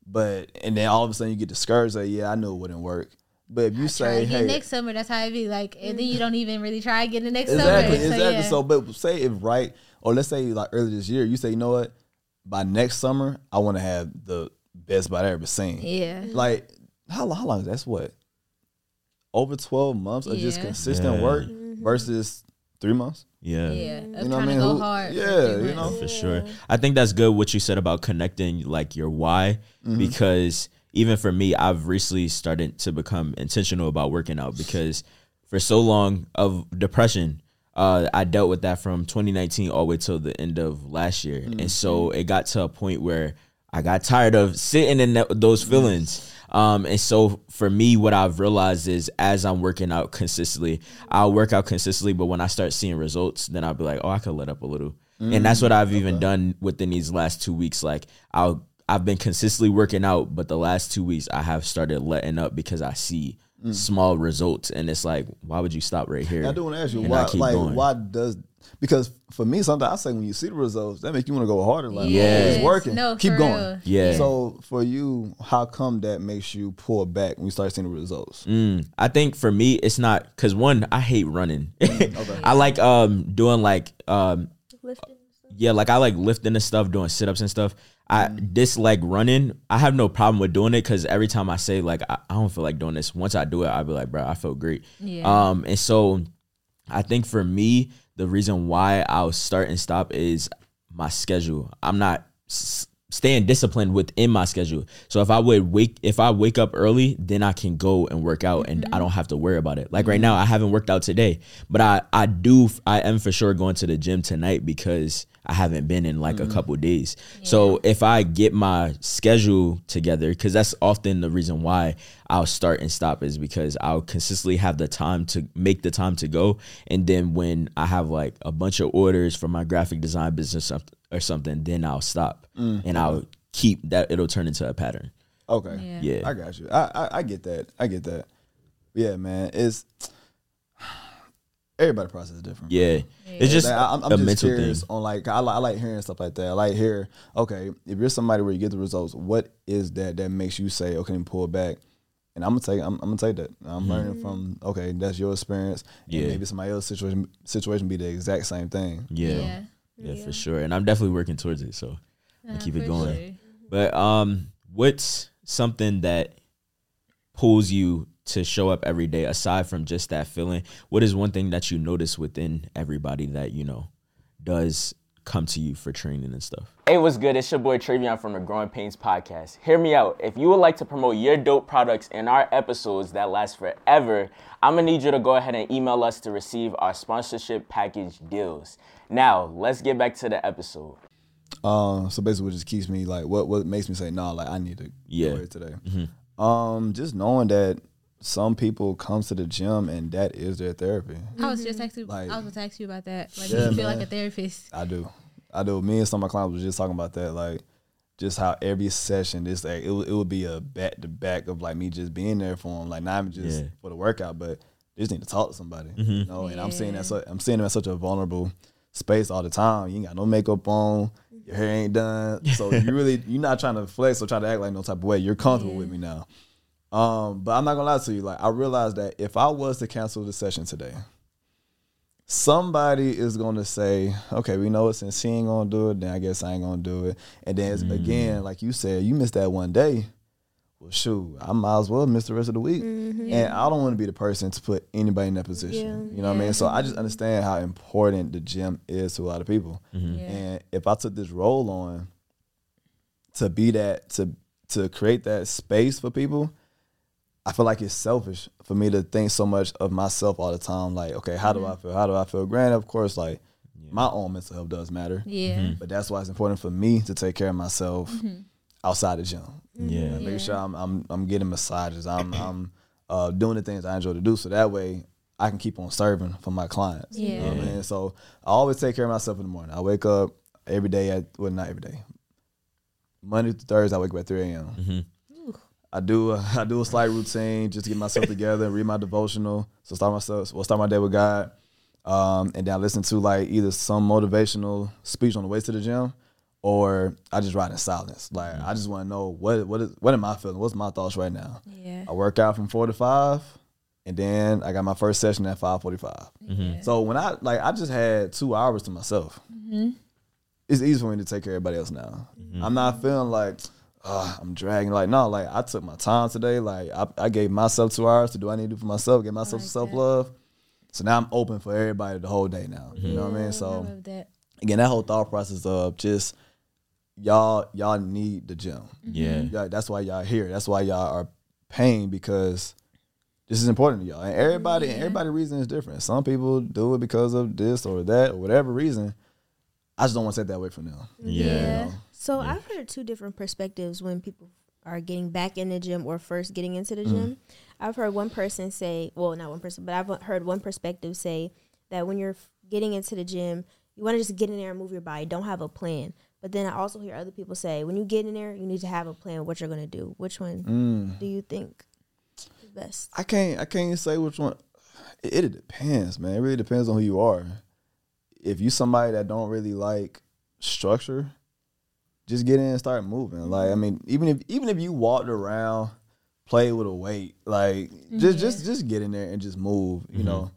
but and then all of a sudden you get discouraged that yeah, I knew it wouldn't work. But if you Try say, hey, next summer. That's how it be like, and then you don't even really try again the next exactly, summer. exactly. So, So, yeah. but say if right, or let's say like earlier this year, you say, you know what, by next summer, I want to have the best body I ever seen. yeah, like how long, how long is that? That's what over twelve months of just consistent Yeah. work versus three months. Yeah. yeah. You know what I mean? go Who- hard. yeah, you know? for sure. I think that's good what you said about connecting like your why Mm-hmm. because even for me, I've recently started to become intentional about working out because for so long of depression, uh, I dealt with that from 2019 all the way till the end of last year, Mm-hmm. and so it got to a point where I got tired of sitting in that, those feelings. Um, and so for me, what I've realized is as I'm working out consistently, I'll work out consistently, but when I start seeing results, then I'll be like, oh, I could let up a little. and that's what I've even done within these last two weeks. Like I'll I've been consistently working out, but the last two weeks I have started letting up because I see small results, and it's like, why would you stop right here? I do want to ask you why, keep like, going? why does because for me sometimes I say when you see the results, that makes you want to go harder. Like, Yeah. yeah, it's working. No, keep for going. real. Yeah. So for you, how come that makes you pull back when you start seeing the results? Mm, I think for me, it's not because one, I hate running. Okay, I like um doing like um Lifting. yeah, like I like lifting and stuff, doing sit ups and stuff. I mm. dislike running. I have no problem with doing it because every time I say like I, I don't feel like doing this, once I do it, I'll be like, bro, I feel great. Yeah. Um, and so I think for me, the reason why I'll start and stop is my schedule. I'm not s- staying disciplined within my schedule. So if I would wake if I wake up early, then I can go and work out and I mm-hmm. don't have to worry about it. Like right mm-hmm. now I haven't worked out today, but I I do I am for sure going to the gym tonight because I haven't been in like a mm-hmm. couple days. So if I get my schedule together cuz that's often the reason why I'll start and stop is because I'll consistently have the time to make the time to go and then when I have like a bunch of orders for my graphic design business or- or something then I'll stop mm. and I'll keep that it'll turn into a pattern. Okay. Yeah. Yeah. I got you. I, I I get that. I get that. Yeah, man. It's everybody process is different. Yeah. It's just Like, I- I'm, I'm a just mental curious thing. on like I like, I like hearing stuff like that. I like hear okay, if you're somebody where you get the results, what is that that makes you say okay, let pull back? And I'm gonna take I'm, I'm gonna take that. I'm learning from okay, that's your experience. And Yeah. maybe somebody else's situation situation be the exact same thing. Yeah. Yeah. yeah. for sure. And I'm definitely working towards it. So I keep it going. sure. But um, what's something that pulls you to show up every day aside from just that feeling? What is one thing that you notice within everybody that you know does come to you for training and stuff? Hey, what's good? It's your boy Travion from the Growing Painz Podcast. Hear me out. If you would like to promote your dope products in our episodes that last forever, I'm gonna need you to go ahead and email us to receive our sponsorship package deals. Now, let's get back to the episode. Um, so basically, what just keeps me like what what makes me say no, like I need to Yeah. go here today. Um, just knowing that some people come to the gym and that is their therapy. I was just actually, Like- I was going to ask you about that. Like, Yeah, do you feel man. like a therapist? I do. I do. Me and some of my clients was just talking about that, like just how every session, this like it, would- it would be a back to back of like me just being there for them, like not even just Yeah. for the workout, but they just need to talk to somebody, Mm-hmm. you know. And I'm seeing that, so, I'm seeing them in such a vulnerable space all the time. You ain't got no makeup on, your hair ain't done, so you really you're not trying to flex or try to act like no type of way. You're comfortable with me now. Um, but I'm not gonna lie to you. Like I realized that if I was to cancel the session today, somebody is gonna say, "Okay, we know it. Since she ain't gonna do it, then I guess I ain't gonna do it." And then it's- again, like you said, you missed that one day. Well, shoot, I might as well miss the rest of the week. Mm-hmm. And I don't want to be the person to put anybody in that position. You know what I mean? So I just understand how important the gym is to a lot of people. Mm-hmm. And if I took this role on to be that to to create that space for people, I feel like it's selfish for me to think so much of myself all the time. Like, okay, how do I mm-hmm. feel? How do I feel? Granted, of course, like my own mental health does matter. Yeah. But that's why it's important for me to take care of myself outside the gym. Yeah. Make sure I'm I'm I'm getting massages. I'm I'm uh, doing the things I enjoy to do. So that way I can keep on serving for my clients. You know what I Yeah. mean? So I always take care of myself in the morning. I wake up every day at well not every day. Monday to Thursday I wake up at three a.m. I do a, I do a slight routine just to get myself together and read my devotional. So start myself well start my day with God. Um, and then I listen to like either some motivational speech on the way to the gym or I just ride in silence. Like I just want to know what what is what am I feeling? What's my thoughts right now? Yeah. I work out from four to five, and then I got my first session at five forty five. So when I like I just had two hours to myself. It's easy for me to take care of everybody else now. I'm not feeling like "Ugh, I'm dragging. Like no, like I took my time today. Like I, I gave myself two hours to do what I need to do for myself. Get myself some self love. So now I'm open for everybody the whole day now. You know what I mean? So that. again, that whole thought process of just y'all y'all need the gym. Yeah. Mm-hmm. Yeah, that's why y'all here. That's why y'all are paying because this is important to y'all. And everybody, and everybody reason is different. Some people do it because of this or that or whatever reason. I just don't want to take that away from them. Yeah. So I've heard two different perspectives when people are getting back in the gym or first getting into the mm. gym. I've heard one person say, well, not one person, but I've heard one perspective say that when you're getting into the gym, you want to just get in there and move your body, don't have a plan. But then I also hear other people say, when you get in there, you need to have a plan what you're going to do. Which one Mm. do you think is best? I can't I can't say which one. It, it depends, man. It really depends on who you are. If you somebody that don't really like structure, just get in and start moving. Like I mm-hmm. mean, even if even if you walked around, play with a weight, like mm-hmm. just just just get in there and just move. You mm-hmm. know.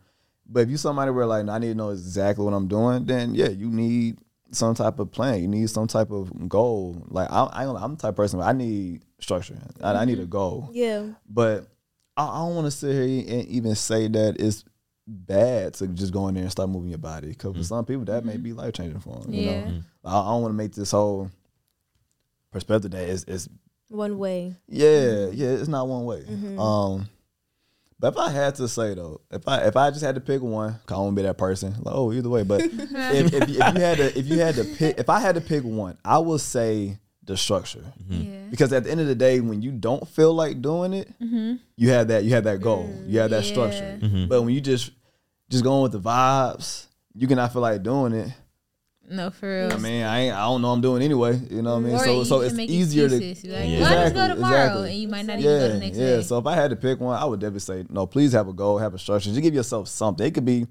But if you somebody where like I need to know exactly what I'm doing, then yeah, you need some type of plan. You need some type of goal. Like I, I I'm the type of person I need structure. I, I need a mm-hmm. goal. Yeah. But I, I don't want to sit here and even say that it's bad to just go in there and start moving your body. Because for mm-hmm. some people, that may mm-hmm. be life changing for them. You Yeah. know, I, I don't want to make this whole perspective that it's, it's One way. yeah, yeah, it's not one way. Mm-hmm. Um, but if I had to say though, if I if I just had to pick one, 'cause I won't be that person. Like, oh, either way. But if, if, you, if you had to if you had to pick if I had to pick one, I would say the structure. Mm-hmm. Yeah. Because at the end of the day, when you don't feel like doing it, mm-hmm. you have that you have that goal, mm, you have that Yeah. structure. Mm-hmm. But when you just just going with the vibes, you cannot feel like doing it. No, for real. I mean, I ain't, I don't know I'm doing anyway. You know what I mean? Or so so it's easier excuses. to Be like, Yeah. well, I'll just Exactly, go tomorrow, exactly. and you might not even yeah, go the next day. yeah. day. So if I had to pick one, I would definitely say no. Please have a goal, have a structure. Just give yourself something. It could be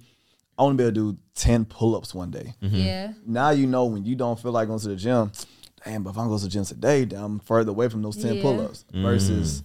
I want to be able to do ten pull-ups one day. yeah, Now you know when you don't feel like going to the gym. Damn, but if I'm going to the gym today, then I'm further away from those ten Yeah. pull-ups versus.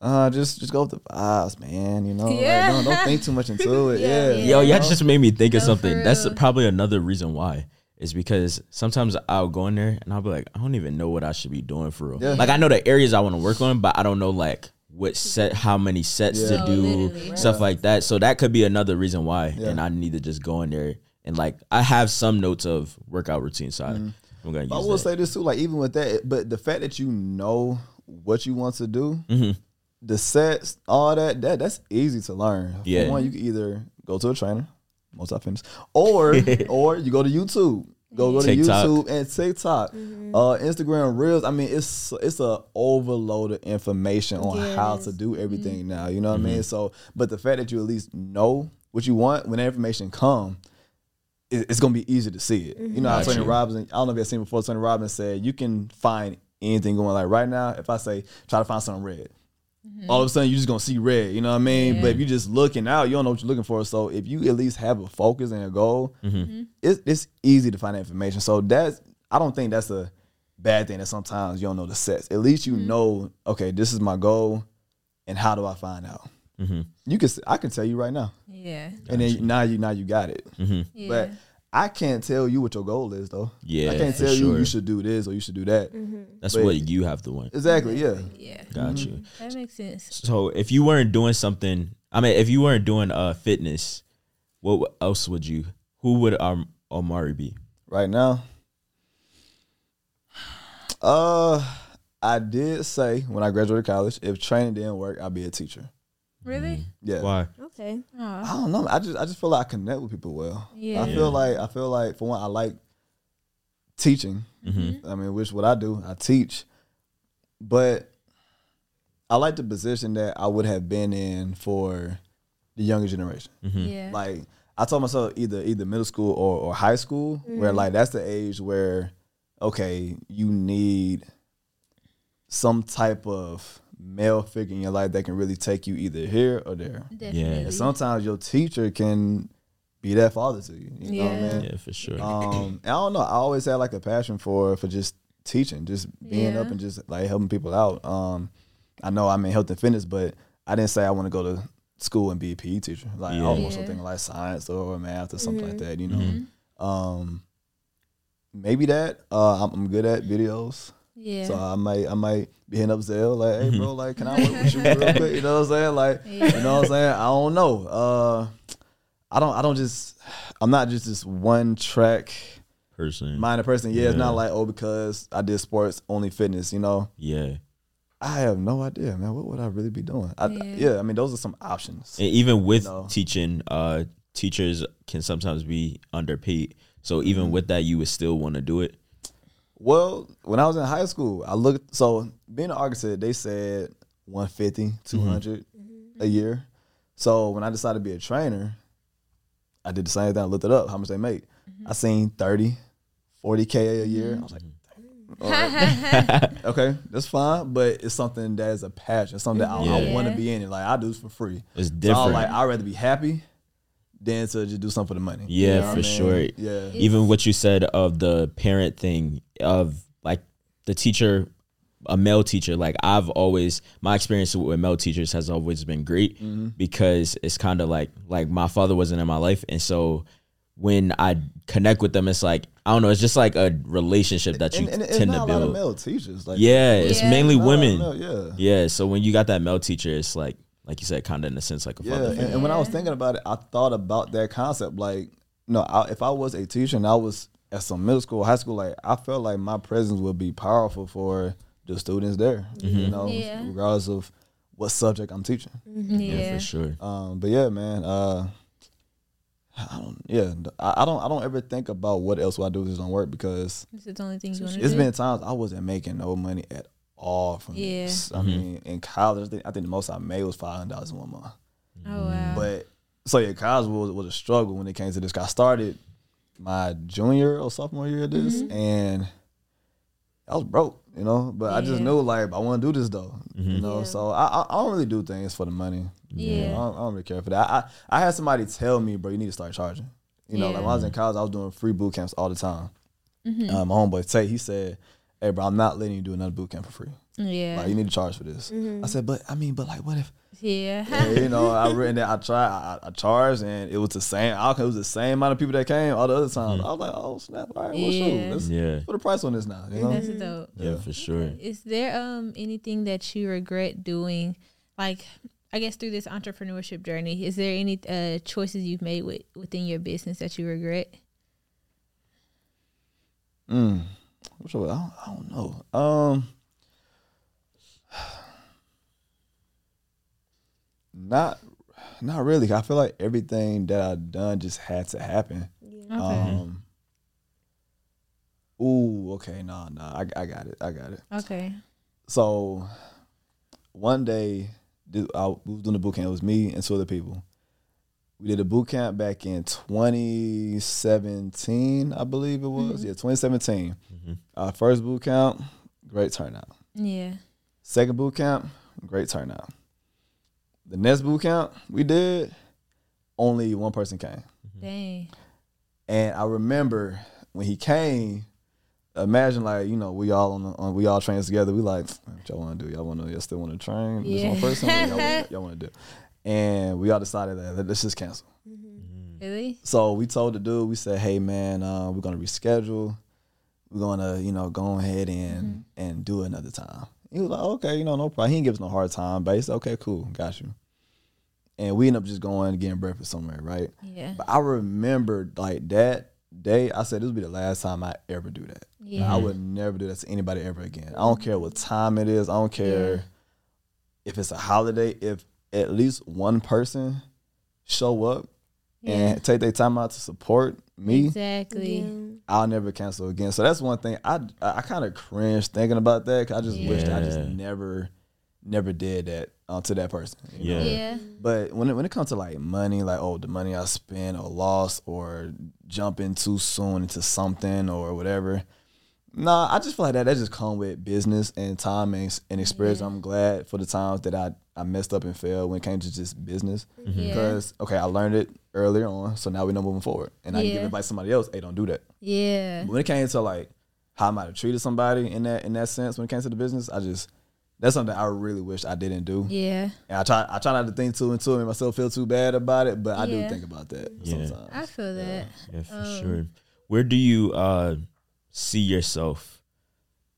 Uh, just just go with the vibes, man. You know, like, don't, don't think too much into it. Yeah, Yeah, yeah. Yo, you y'all just made me think of No, something. That's real. probably another reason why. Is because sometimes I'll go in there and I'll be like, I don't even know what I should be doing for real. Yeah. Like I know the areas I want to work on, but I don't know like what set, how many sets Yeah. to do, literally. stuff like that. So that could be another reason why. Yeah. And I need to just go in there and like I have some notes of workout routine, so I, I'm gonna use I will that. say this too, like even with that, but the fact that you know what you want to do, Mhm. the sets, all that, that that's easy to learn. For Yeah. one, you can either go to a trainer, Multi Fitness, or or you go to YouTube. Go go to TikTok. YouTube and TikTok, mm-hmm. uh, Instagram Reels. I mean, it's it's a overload of information on how to do mm-hmm. everything now. You know what I mean? Mm-hmm. So, but the fact that you at least know what you want when that information come, it- it's gonna be easy to see it. You know, how Tony Robbins. I don't know if you've seen before. Tony Robbins said you can find anything going. Like right now, if I say try to find something red, all of a sudden you're just gonna see red. You know what I mean? But if you're just looking out, you don't know what you're looking for. So if you at least have a focus and a goal, it's it's easy to find that information. So that's I don't think that's a bad thing. That sometimes you don't know the sets. At least you know, okay, this is my goal. and how do I find out? Mm-hmm. You can I can tell you right now, Yeah. and then now you now you got it. Mm-hmm. Yeah. But I can't tell you what your goal is though. Yeah, I can't tell you sure. you should do this or you should do that. That's But- what you have to want. Exactly. Yeah. yeah. Got you. That makes sense. So if you weren't doing something, I mean, if you weren't doing uh fitness, what else would you? Who would um, Omari be? Right now, uh, I did say when I graduated college, if training didn't work, I'd be a teacher. Really? Yeah. Why? Okay. I Oh. don't know. I just I just feel like I connect with people well. Yeah. I feel like I feel like for one, I like teaching. Mm-hmm. I mean, which what I do, I teach. But I like the position that I would have been in for the younger generation. Mm-hmm. Yeah. Like I told myself either either middle school or, or high school, where like that's the age where okay, you need some type of male figure in your life that can really take you either here or there. Definitely. And sometimes your teacher can be that father to you. You know what I Yeah. mean? Yeah, for sure. Um, I don't know. I always had like a passion for for just teaching, just being Yeah. up and just like helping people out. Um, I know I'm in health and fitness, but I didn't say I want to go to school and be a PE teacher. Like I Yeah. almost Yeah. something like science or math or something like that. You know. Mhm. Um, maybe that. Uh, I'm, I'm good at videos. Yeah. So I might I might be hitting up Zell like, hey bro, like can I work with you real quick? You know what I'm saying? Like you know what I'm saying? I don't know. Uh I don't I don't just I'm not just this one track Person. minded person. Yeah, it's not like, oh, because I did sports, only fitness, you know. yeah. I have no idea, man. What would I really be doing? I, Yeah. yeah. I mean those are some options. And even with know. teaching, uh, teachers can sometimes be underpaid. So even Mm-hmm. with that, you would still want to do it. Well, when I was in high school, I looked so being an architect, they said 150, 200 mm-hmm. a year. So when I decided to be a trainer, I did the same thing. I looked it up, how much they make. Mm-hmm. I seen 30, 40K a year. I was like, mm. all right. okay, that's fine. But it's something that is a passion, something that I, I want to be in it. Like I do this for free. It's So I different. was like, I'd rather be happy than to just do something for the money. Yeah, You know for I mean? sure. Yeah. even what you said of the parent thing of like the teacher a male teacher like i've always my experience with male teachers has always been great Mm-hmm. because it's kind of like like my father wasn't in my life and so when i connect with them it's like i don't know it's just like a relationship that you And, and it's tend not to a lot of build male teachers. Like yeah it's mainly not a lot of women male, yeah. yeah so when you got that male teacher it's like like you said kind of in a sense like a Yeah, father and, and when I was thinking about it, I thought about that concept. Like, no, I, if I was a teacher and I was at some middle school, high school, like I felt like my presence would be powerful for the students there. You know, Yeah. regardless of what subject I'm teaching. yeah yeah. for sure Um, but yeah, man. Uh, I don't. Yeah, I, I don't. I don't ever think about what else would I do if this don't work because This is the only thing you want to it's do. been times I wasn't making no money at all from Yeah. this. I mean, in college, I think, I think the most I made was five hundred dollars in one month. oh wow. But so yeah, college was, was a struggle when it came to this. I started my junior or sophomore year of this, Mm-hmm. and I was broke, you know. But I just knew like I want to do this though, you know. Yeah. So I, I I don't really do things for the money. You know, Yeah. I, don't, I don't really care for that. I, I I had somebody tell me, bro, you need to start charging. You know, like when I was in college, I was doing free boot camps all the time. Mm-hmm. Um, my homeboy Tate, he said, "Hey, bro, I'm not letting you do another boot camp for free. yeah. Like, you need to charge for this." I said, "But I mean, but like, what if?" yeah. And, you know, I written that I tried, I, I charged, and it was the same outcome. It was the same amount of people that came all the other times. I was like, oh snap! All right, well, Yeah. shoot, let's yeah put a price on this now. You know, That's dope. yeah for sure Is there um anything that you regret doing, like I guess through this entrepreneurship journey? Is there any uh choices you've made with within your business that you regret? mm. I don't, I don't know. Um, not, not really. I feel like everything that I've done just had to happen. Okay. Um. Ooh, okay, no, no, I, I got it, I got it. okay. So one day, I was doing the boot camp. It was me and two other people. We did a boot camp back in 2017, I believe it was. Mm-hmm. Yeah, 2017. Mm-hmm. Our first boot camp, great turnout. Yeah. Second boot camp, great turnout. The next boot camp we did, only one person came. Mm-hmm. Dang. And I remember when he came, imagine like you know we all on, the, on we all train together. We like what y'all want to do? Y'all want to y'all still want to train this Yeah. one person? Y'all, y'all want to do? And we all decided that let's just cancel. Really? So we told the dude, we said, "Hey man, uh, we're gonna reschedule. We're gonna, you know, go ahead and and do it another time." He was like, "Okay, you know, no problem." He didn't give us no hard time, but he said, "Okay, cool, got you." And we ended up just going and getting breakfast somewhere, right? Yeah. But I remember like that day, I said this would be the last time I ever do that. Yeah. I would never do that to anybody ever again. I don't care what time it is. I don't care if it's a holiday. If at least one person show up Yeah. and take their time out to support me, Exactly. I'll never cancel again. So that's one thing I I kind of cringe thinking about that. 'cause I just wish that I just never never did that uh, to that person. you know? Yeah. Yeah. But when it, when it comes to like money, like oh the money I spent or lost or jumping too soon into something or whatever. Nah, I just feel like that that just come with business and time and, and experience. I'm glad for the times that I, I messed up and failed when it came to just business. Yeah. Because okay, I learned it earlier on, so now we know moving forward. And I can give Yeah. advice to somebody else, hey, don't do that. Yeah. But when it came to like how I might have treated somebody in that in that sense, when it came to the business, I just that's something I really wish I didn't do. Yeah. And I try I try not to think too into it and myself feel too bad about it, but I Yeah. do think about that Yeah. sometimes. I feel that. Yeah, for Um, sure. Where do you uh see yourself?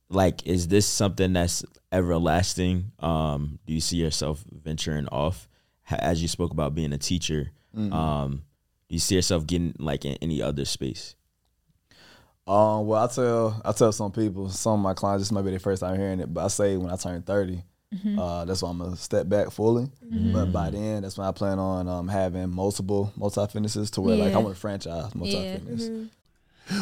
Like, is this something that's everlasting? Um, do you see yourself venturing off? As you spoke about being a teacher, Mhm. um, do you see yourself getting like in any other space? Um, well, I tell I tell some people, some of my clients, this might be their first time hearing it, but I say when I turn 30 Mm-hmm. uh, that's when I'm gonna step back fully. But by then, that's when I plan on um, having multiple multi fitnesses to where like Yeah. I want to franchise multi Yeah. fitness.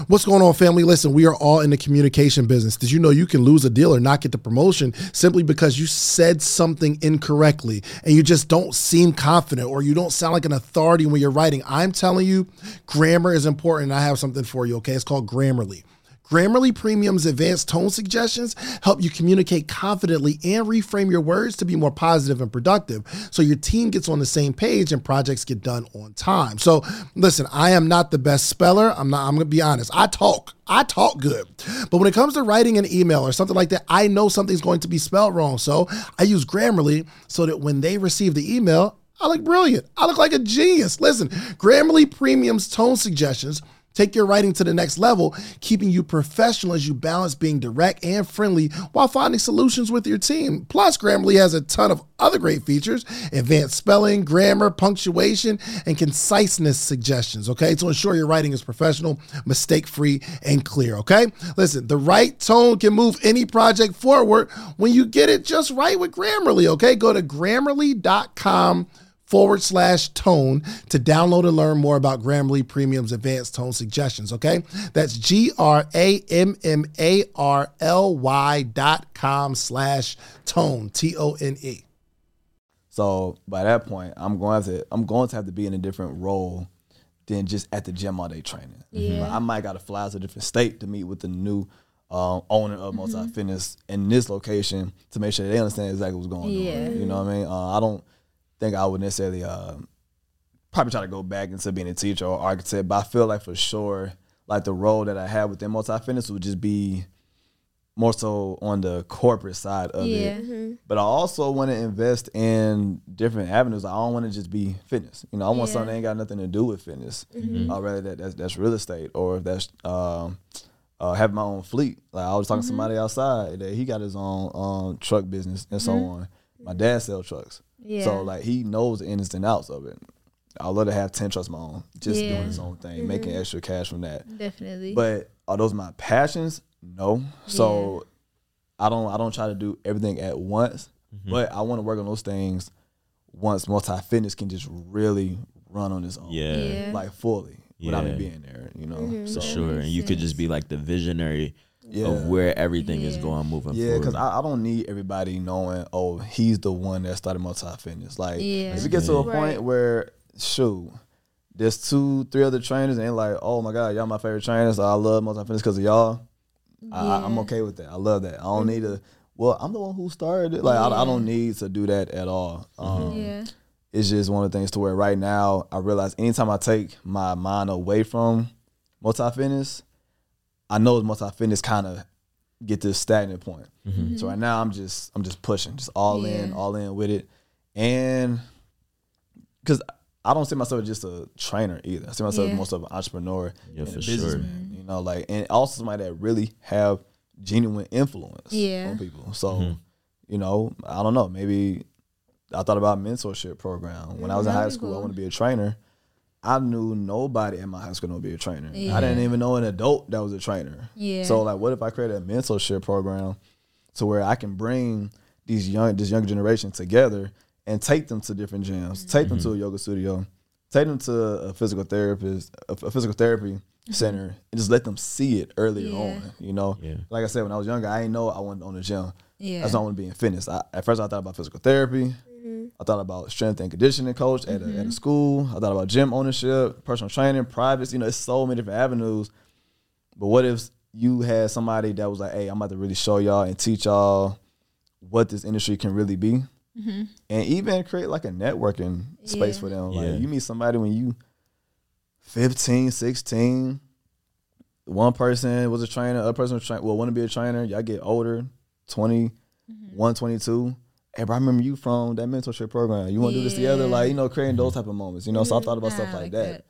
What's going on, family? Listen, we are all in the communication business. Did you know you can lose a deal or not get the promotion simply because you said something incorrectly and you just don't seem confident or you don't sound like an authority when you're writing? I'm telling you, grammar is important. I have something for you, okay? It's called Grammarly. Grammarly Premium's advanced tone suggestions help you communicate confidently and reframe your words to be more positive and productive so your team gets on the same page and projects get done on time. So, listen, I am not the best speller. I'm not I'm going to be honest. I talk. I talk good. But when it comes to writing an email or something like that, I know something's going to be spelled wrong. So, I use Grammarly so that when they receive the email, I look brilliant. I look like a genius. Listen, Grammarly Premium's tone suggestions take your writing to the next level, keeping you professional as you balance being direct and friendly while finding solutions with your team. Plus, Grammarly has a ton of other great features advanced spelling, grammar, punctuation, and conciseness suggestions, okay, to ensure your writing is professional, mistake free, and clear, okay? Listen, the right tone can move any project forward when you get it just right with Grammarly, okay? Go to grammarly.com forward slash tone to download and learn more about Grammarly Premium's advanced tone suggestions. Okay. That's G R A M M A R L Y dot com slash tone, T O N E. So by that point, I'm going to I'm going to have to be in a different role than just at the gym all day training. Yeah. Like, I might got to fly to a different state to meet with the new um, owner of Mm-hmm. Fitness in this location to make sure they understand exactly what's going Yeah. on. You know what I mean? Uh, I don't think I would necessarily uh, probably try to go back into being a teacher or architect, but I feel like for sure, like the role that I have within Multi Fitness would just be more so on the corporate side of Yeah. it. But I also want to invest in different avenues. I don't want to just be fitness. You know, I want Yeah. Mm-hmm. something that ain't got nothing to do with fitness. Uh, rather that that's, that's real estate or if that's um, uh, have my own fleet. Like I was talking Mm-hmm. to somebody outside that he got his own um, truck business and so on. My dad sell trucks, Mm-hmm. Yeah. so like he knows the ins and outs of it. I love to have ten trust my own, just Yeah. doing his own thing, making extra cash from that. Definitely. But are those my passions? No. So I don't I don't try to do everything at once. Mm-hmm. But I want to work on those things once multi fitness can just really run on its own. Yeah, Yeah. Like fully. Without me being there, you know. So for sure. And you could just be like the visionary Yeah. of where everything is going moving Yeah, forward. because I, I don't need everybody knowing, oh, he's the one that started multi fitness. Like, Yeah. if it gets to a Right. point where, shoot, there's two, three other trainers, and like, oh my God, y'all my favorite trainers. I love multi fitness because of y'all. I, I'm okay with that. I love that. I don't need to. Well, I'm the one who started it. Like, I, I don't need to do that at all. Um, yeah. it's just one of the things to where right now I realize anytime I take my mind away from multi fitness, I know as once I fitness kind of get to a stagnant point. So right now I'm just I'm just pushing, just all in, all in with it, and because I don't see myself as just a trainer either. I see myself Yeah. as most of an entrepreneur, Yeah, and for a sure. businessman. You know, like and also somebody that really have genuine influence Yeah. on people. So Mm-hmm. you know, I don't know, maybe I thought about mentorship program when I was in high be school. I want to be a trainer. I knew nobody in my high school to be a trainer. Yeah. I didn't even know an adult that was a trainer. Yeah. So like, what if I created a mentorship program to where I can bring these young this younger generation together and take them to different gyms, take them to a mm-hmm. yoga studio, take them to a physical therapist, a, a physical therapy mm-hmm. center, and just let them see it earlier Yeah. on. You know, Yeah. like I said, when I was younger, I didn't know I wanted to own a gym. Yeah. That's not want to be in fitness. I, at first, I thought about physical therapy. I thought about strength and conditioning coach at, a, at a mm-hmm. school. I thought about gym ownership, personal training, privates. You know, it's so many different avenues. But what if you had somebody that was like, "Hey, I'm about to really show y'all and teach y'all what this industry can really be," mm-hmm. and even create like a networking space Yeah. for them. Like Yeah. you meet somebody when you 15, 16. One person was a trainer, other person was train well, want to be a trainer. Y'all get older, 20, mm-hmm. 122. Hey, bro, I remember you from that mentorship program. You want to do this together? Like, you know, creating those type of moments. You know, so I thought about stuff like like that.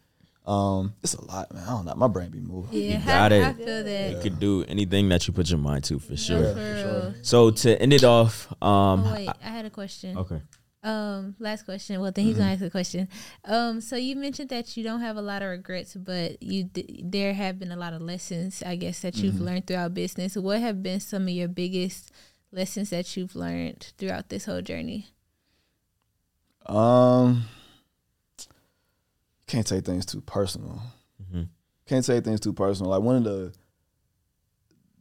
Um, it's a lot, man. I don't know. My brain be moving. Yeah, You got I, it. I feel that. You could do anything that you put your mind to for sure. No, for real. So to end it off, um, Oh, wait, I had a question. okay. Um, last question. Well, then he's Mm-hmm. gonna ask a question. Um, so you mentioned that you don't have a lot of regrets, but you d- there have been a lot of lessons, I guess, that Mm-hmm. you've learned throughout business. What have been some of your biggest lessons that you've learned throughout this whole journey? Um, can't take things too personal. Can't take things too personal. Like one of the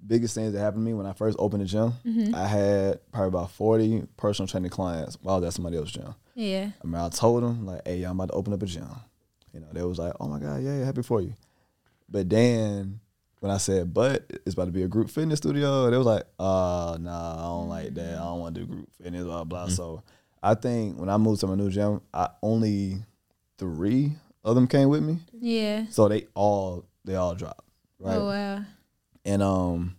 biggest things that happened to me when I first opened the gym, I had probably about forty personal training clients while I was at somebody else's gym. Yeah. I mean, I told them like, "Hey, I'm about to open up a gym." You know, they was like, "Oh my god, yeah, yeah, happy for you." But then when I said, "But it's about to be a group fitness studio," they was like, "Uh, nah, I don't like that. I don't want to do group fitness, blah blah." So I think when I moved to my new gym, I only three of them came with me, Yeah. so they all they all dropped, right? Oh wow. And um,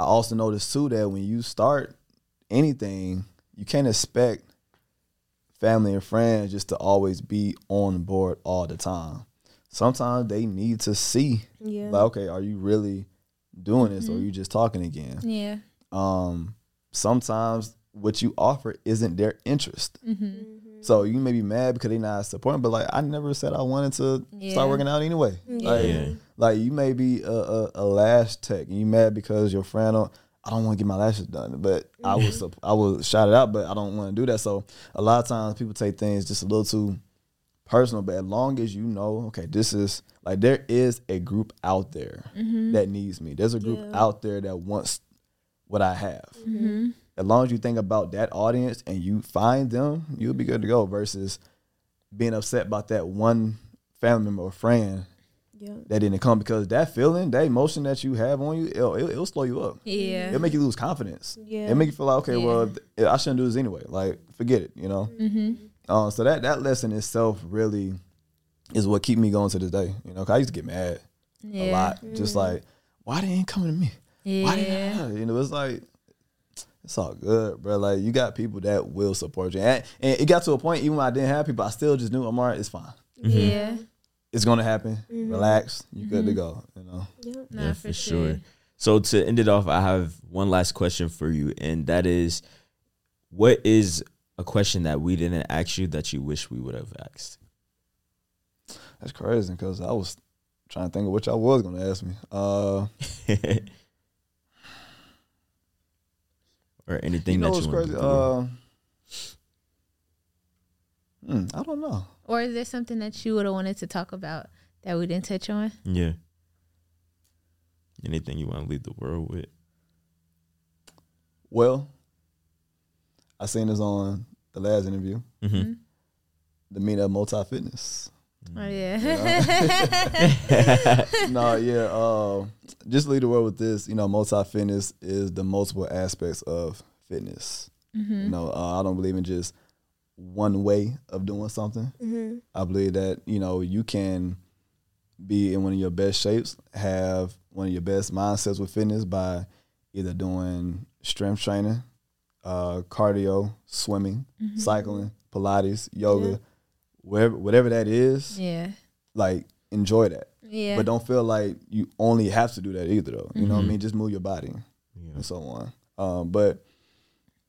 I also noticed too that when you start anything, you can't expect family and friends just to always be on board all the time. Sometimes they need to see, Yeah. like, okay, are you really doing this, or are you just talking again? Yeah. Um, sometimes what you offer isn't their interest. Mm-hmm. So you may be mad because they're not supporting, but like I never said I wanted to Yeah. start working out anyway. Like, Yeah. like you may be a, a, a lash tech and you mad because your friend don't, I don't want to get my lashes done, but I was I was shout it out, but I don't want to do that. So a lot of times people take things just a little too personal. But as long as you know, okay, this is like there is a group out there that needs me. There's a group Yeah. out there that wants what I have. Mm-hmm. As long as you think about that audience and you find them, you'll be good to go. Versus being upset about that one family member or friend Yeah. that didn't come because that feeling, that emotion that you have on you, it'll, it'll, it'll slow you up. Yeah. It'll make you lose confidence. Yeah. It'll make you feel like, okay, Yeah. well, I shouldn't do this anyway. Like, forget it, you know? Mm-hmm. Um, so that, that lesson itself really is what keep me going to this day. You know, 'cause I used to get mad Yeah. a lot. Just like, why they ain't coming to me? Why they Yeah. not? You know, it's like, it's all good, bro. Like, you got people that will support you. And, and it got to a point, even when I didn't have people, I still just knew, Omari, it's fine. Yeah. It's going to happen. Mm-hmm. Relax. You good to go, you know? Yeah. Nah, yeah, for, for sure. So to end it off, I have one last question for you, and that is, what is a question that we didn't ask you that you wish we would have asked? That's crazy because I was trying to think of what y'all was gonna ask me. Uh, or anything you know that what's you want crazy? to Uh, hmm, I don't know. Or is there something that you would have wanted to talk about that we didn't touch on? Yeah. Anything you want to leave the world with? Well, I seen this on the last interview, Mm-hmm. the meetup multi fitness. Oh yeah. no, yeah. Uh, just lead the world with this. You know, multi fitness is the multiple aspects of fitness. You know, uh, I don't believe in just one way of doing something. Mm-hmm. I believe that you know you can be in one of your best shapes, have one of your best mindsets with fitness by either doing strength training, uh, cardio, swimming, Mhm. cycling, Pilates, yoga, Yeah. wherever whatever that is. Yeah. Like enjoy that. Yeah. But don't feel like you only have to do that either though. You know what I Mhm. mean? Just move your body and so on. Um, but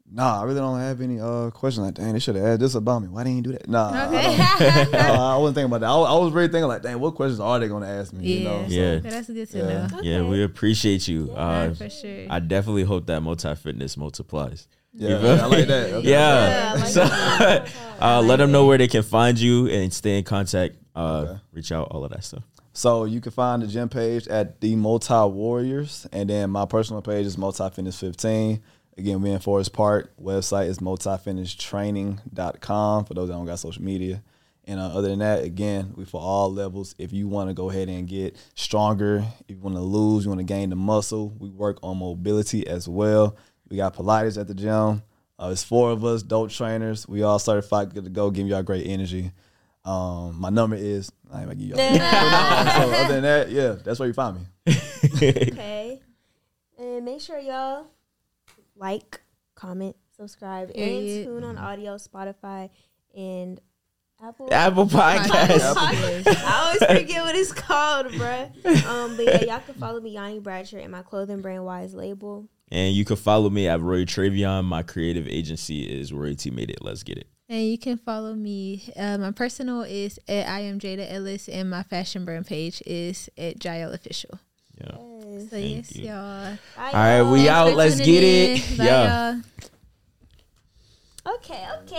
Nah, I really don't have any uh questions. Like, dang, they should have asked this about me. Why didn't you do that? Nah, Okay. don't- no, I wasn't thinking about that. I, was- I was really thinking like, dang, what questions are they gonna ask me? You know? So, yeah, That's good to yeah. know. Yeah, we appreciate you. uh, for sure. I definitely hope that multi fitness multiplies. Yeah, You feel I like that. Okay. Yeah. Yeah, like so, that. uh, let them know where they can find you and stay in contact. Uh, Reach out, all of that stuff. So you can find the gym page at the Multi Warriors, and then my personal page is Multi Fitness 15. Again, we in Forest Park. Website is multifitnesstraining.com for those that don't got social media. And uh, other than that, again, we for all levels. If you want to go ahead and get stronger, if you want to lose, you want to gain the muscle, we work on mobility as well. We got Pilates at the gym. Uh, it's four of us, dope trainers. We all certified, good to go, giving y'all great energy. Um, my number is I ain't gonna give y'all. So other than that, yeah, that's where you find me. okay. And make sure y'all like, comment, subscribe, Period. and tune on audio, Spotify, and Apple Apple Podcasts. I always forget what it's called, bruh. Um, but yeah, y'all can follow me, Yanni Bradshaw, and my clothing brand Wise Label. And you can follow me at Roy Travion. My creative agency is Roy T Made It. Let's get it. And you can follow me. Uh, my personal is at I am Jada Ellis, and my fashion brand page is at Jael Official. Yeah. So Thank yes, you. y'all. All right, we Thanks out. Let's get in. it. Bye, Yeah. y'all. Okay, okay.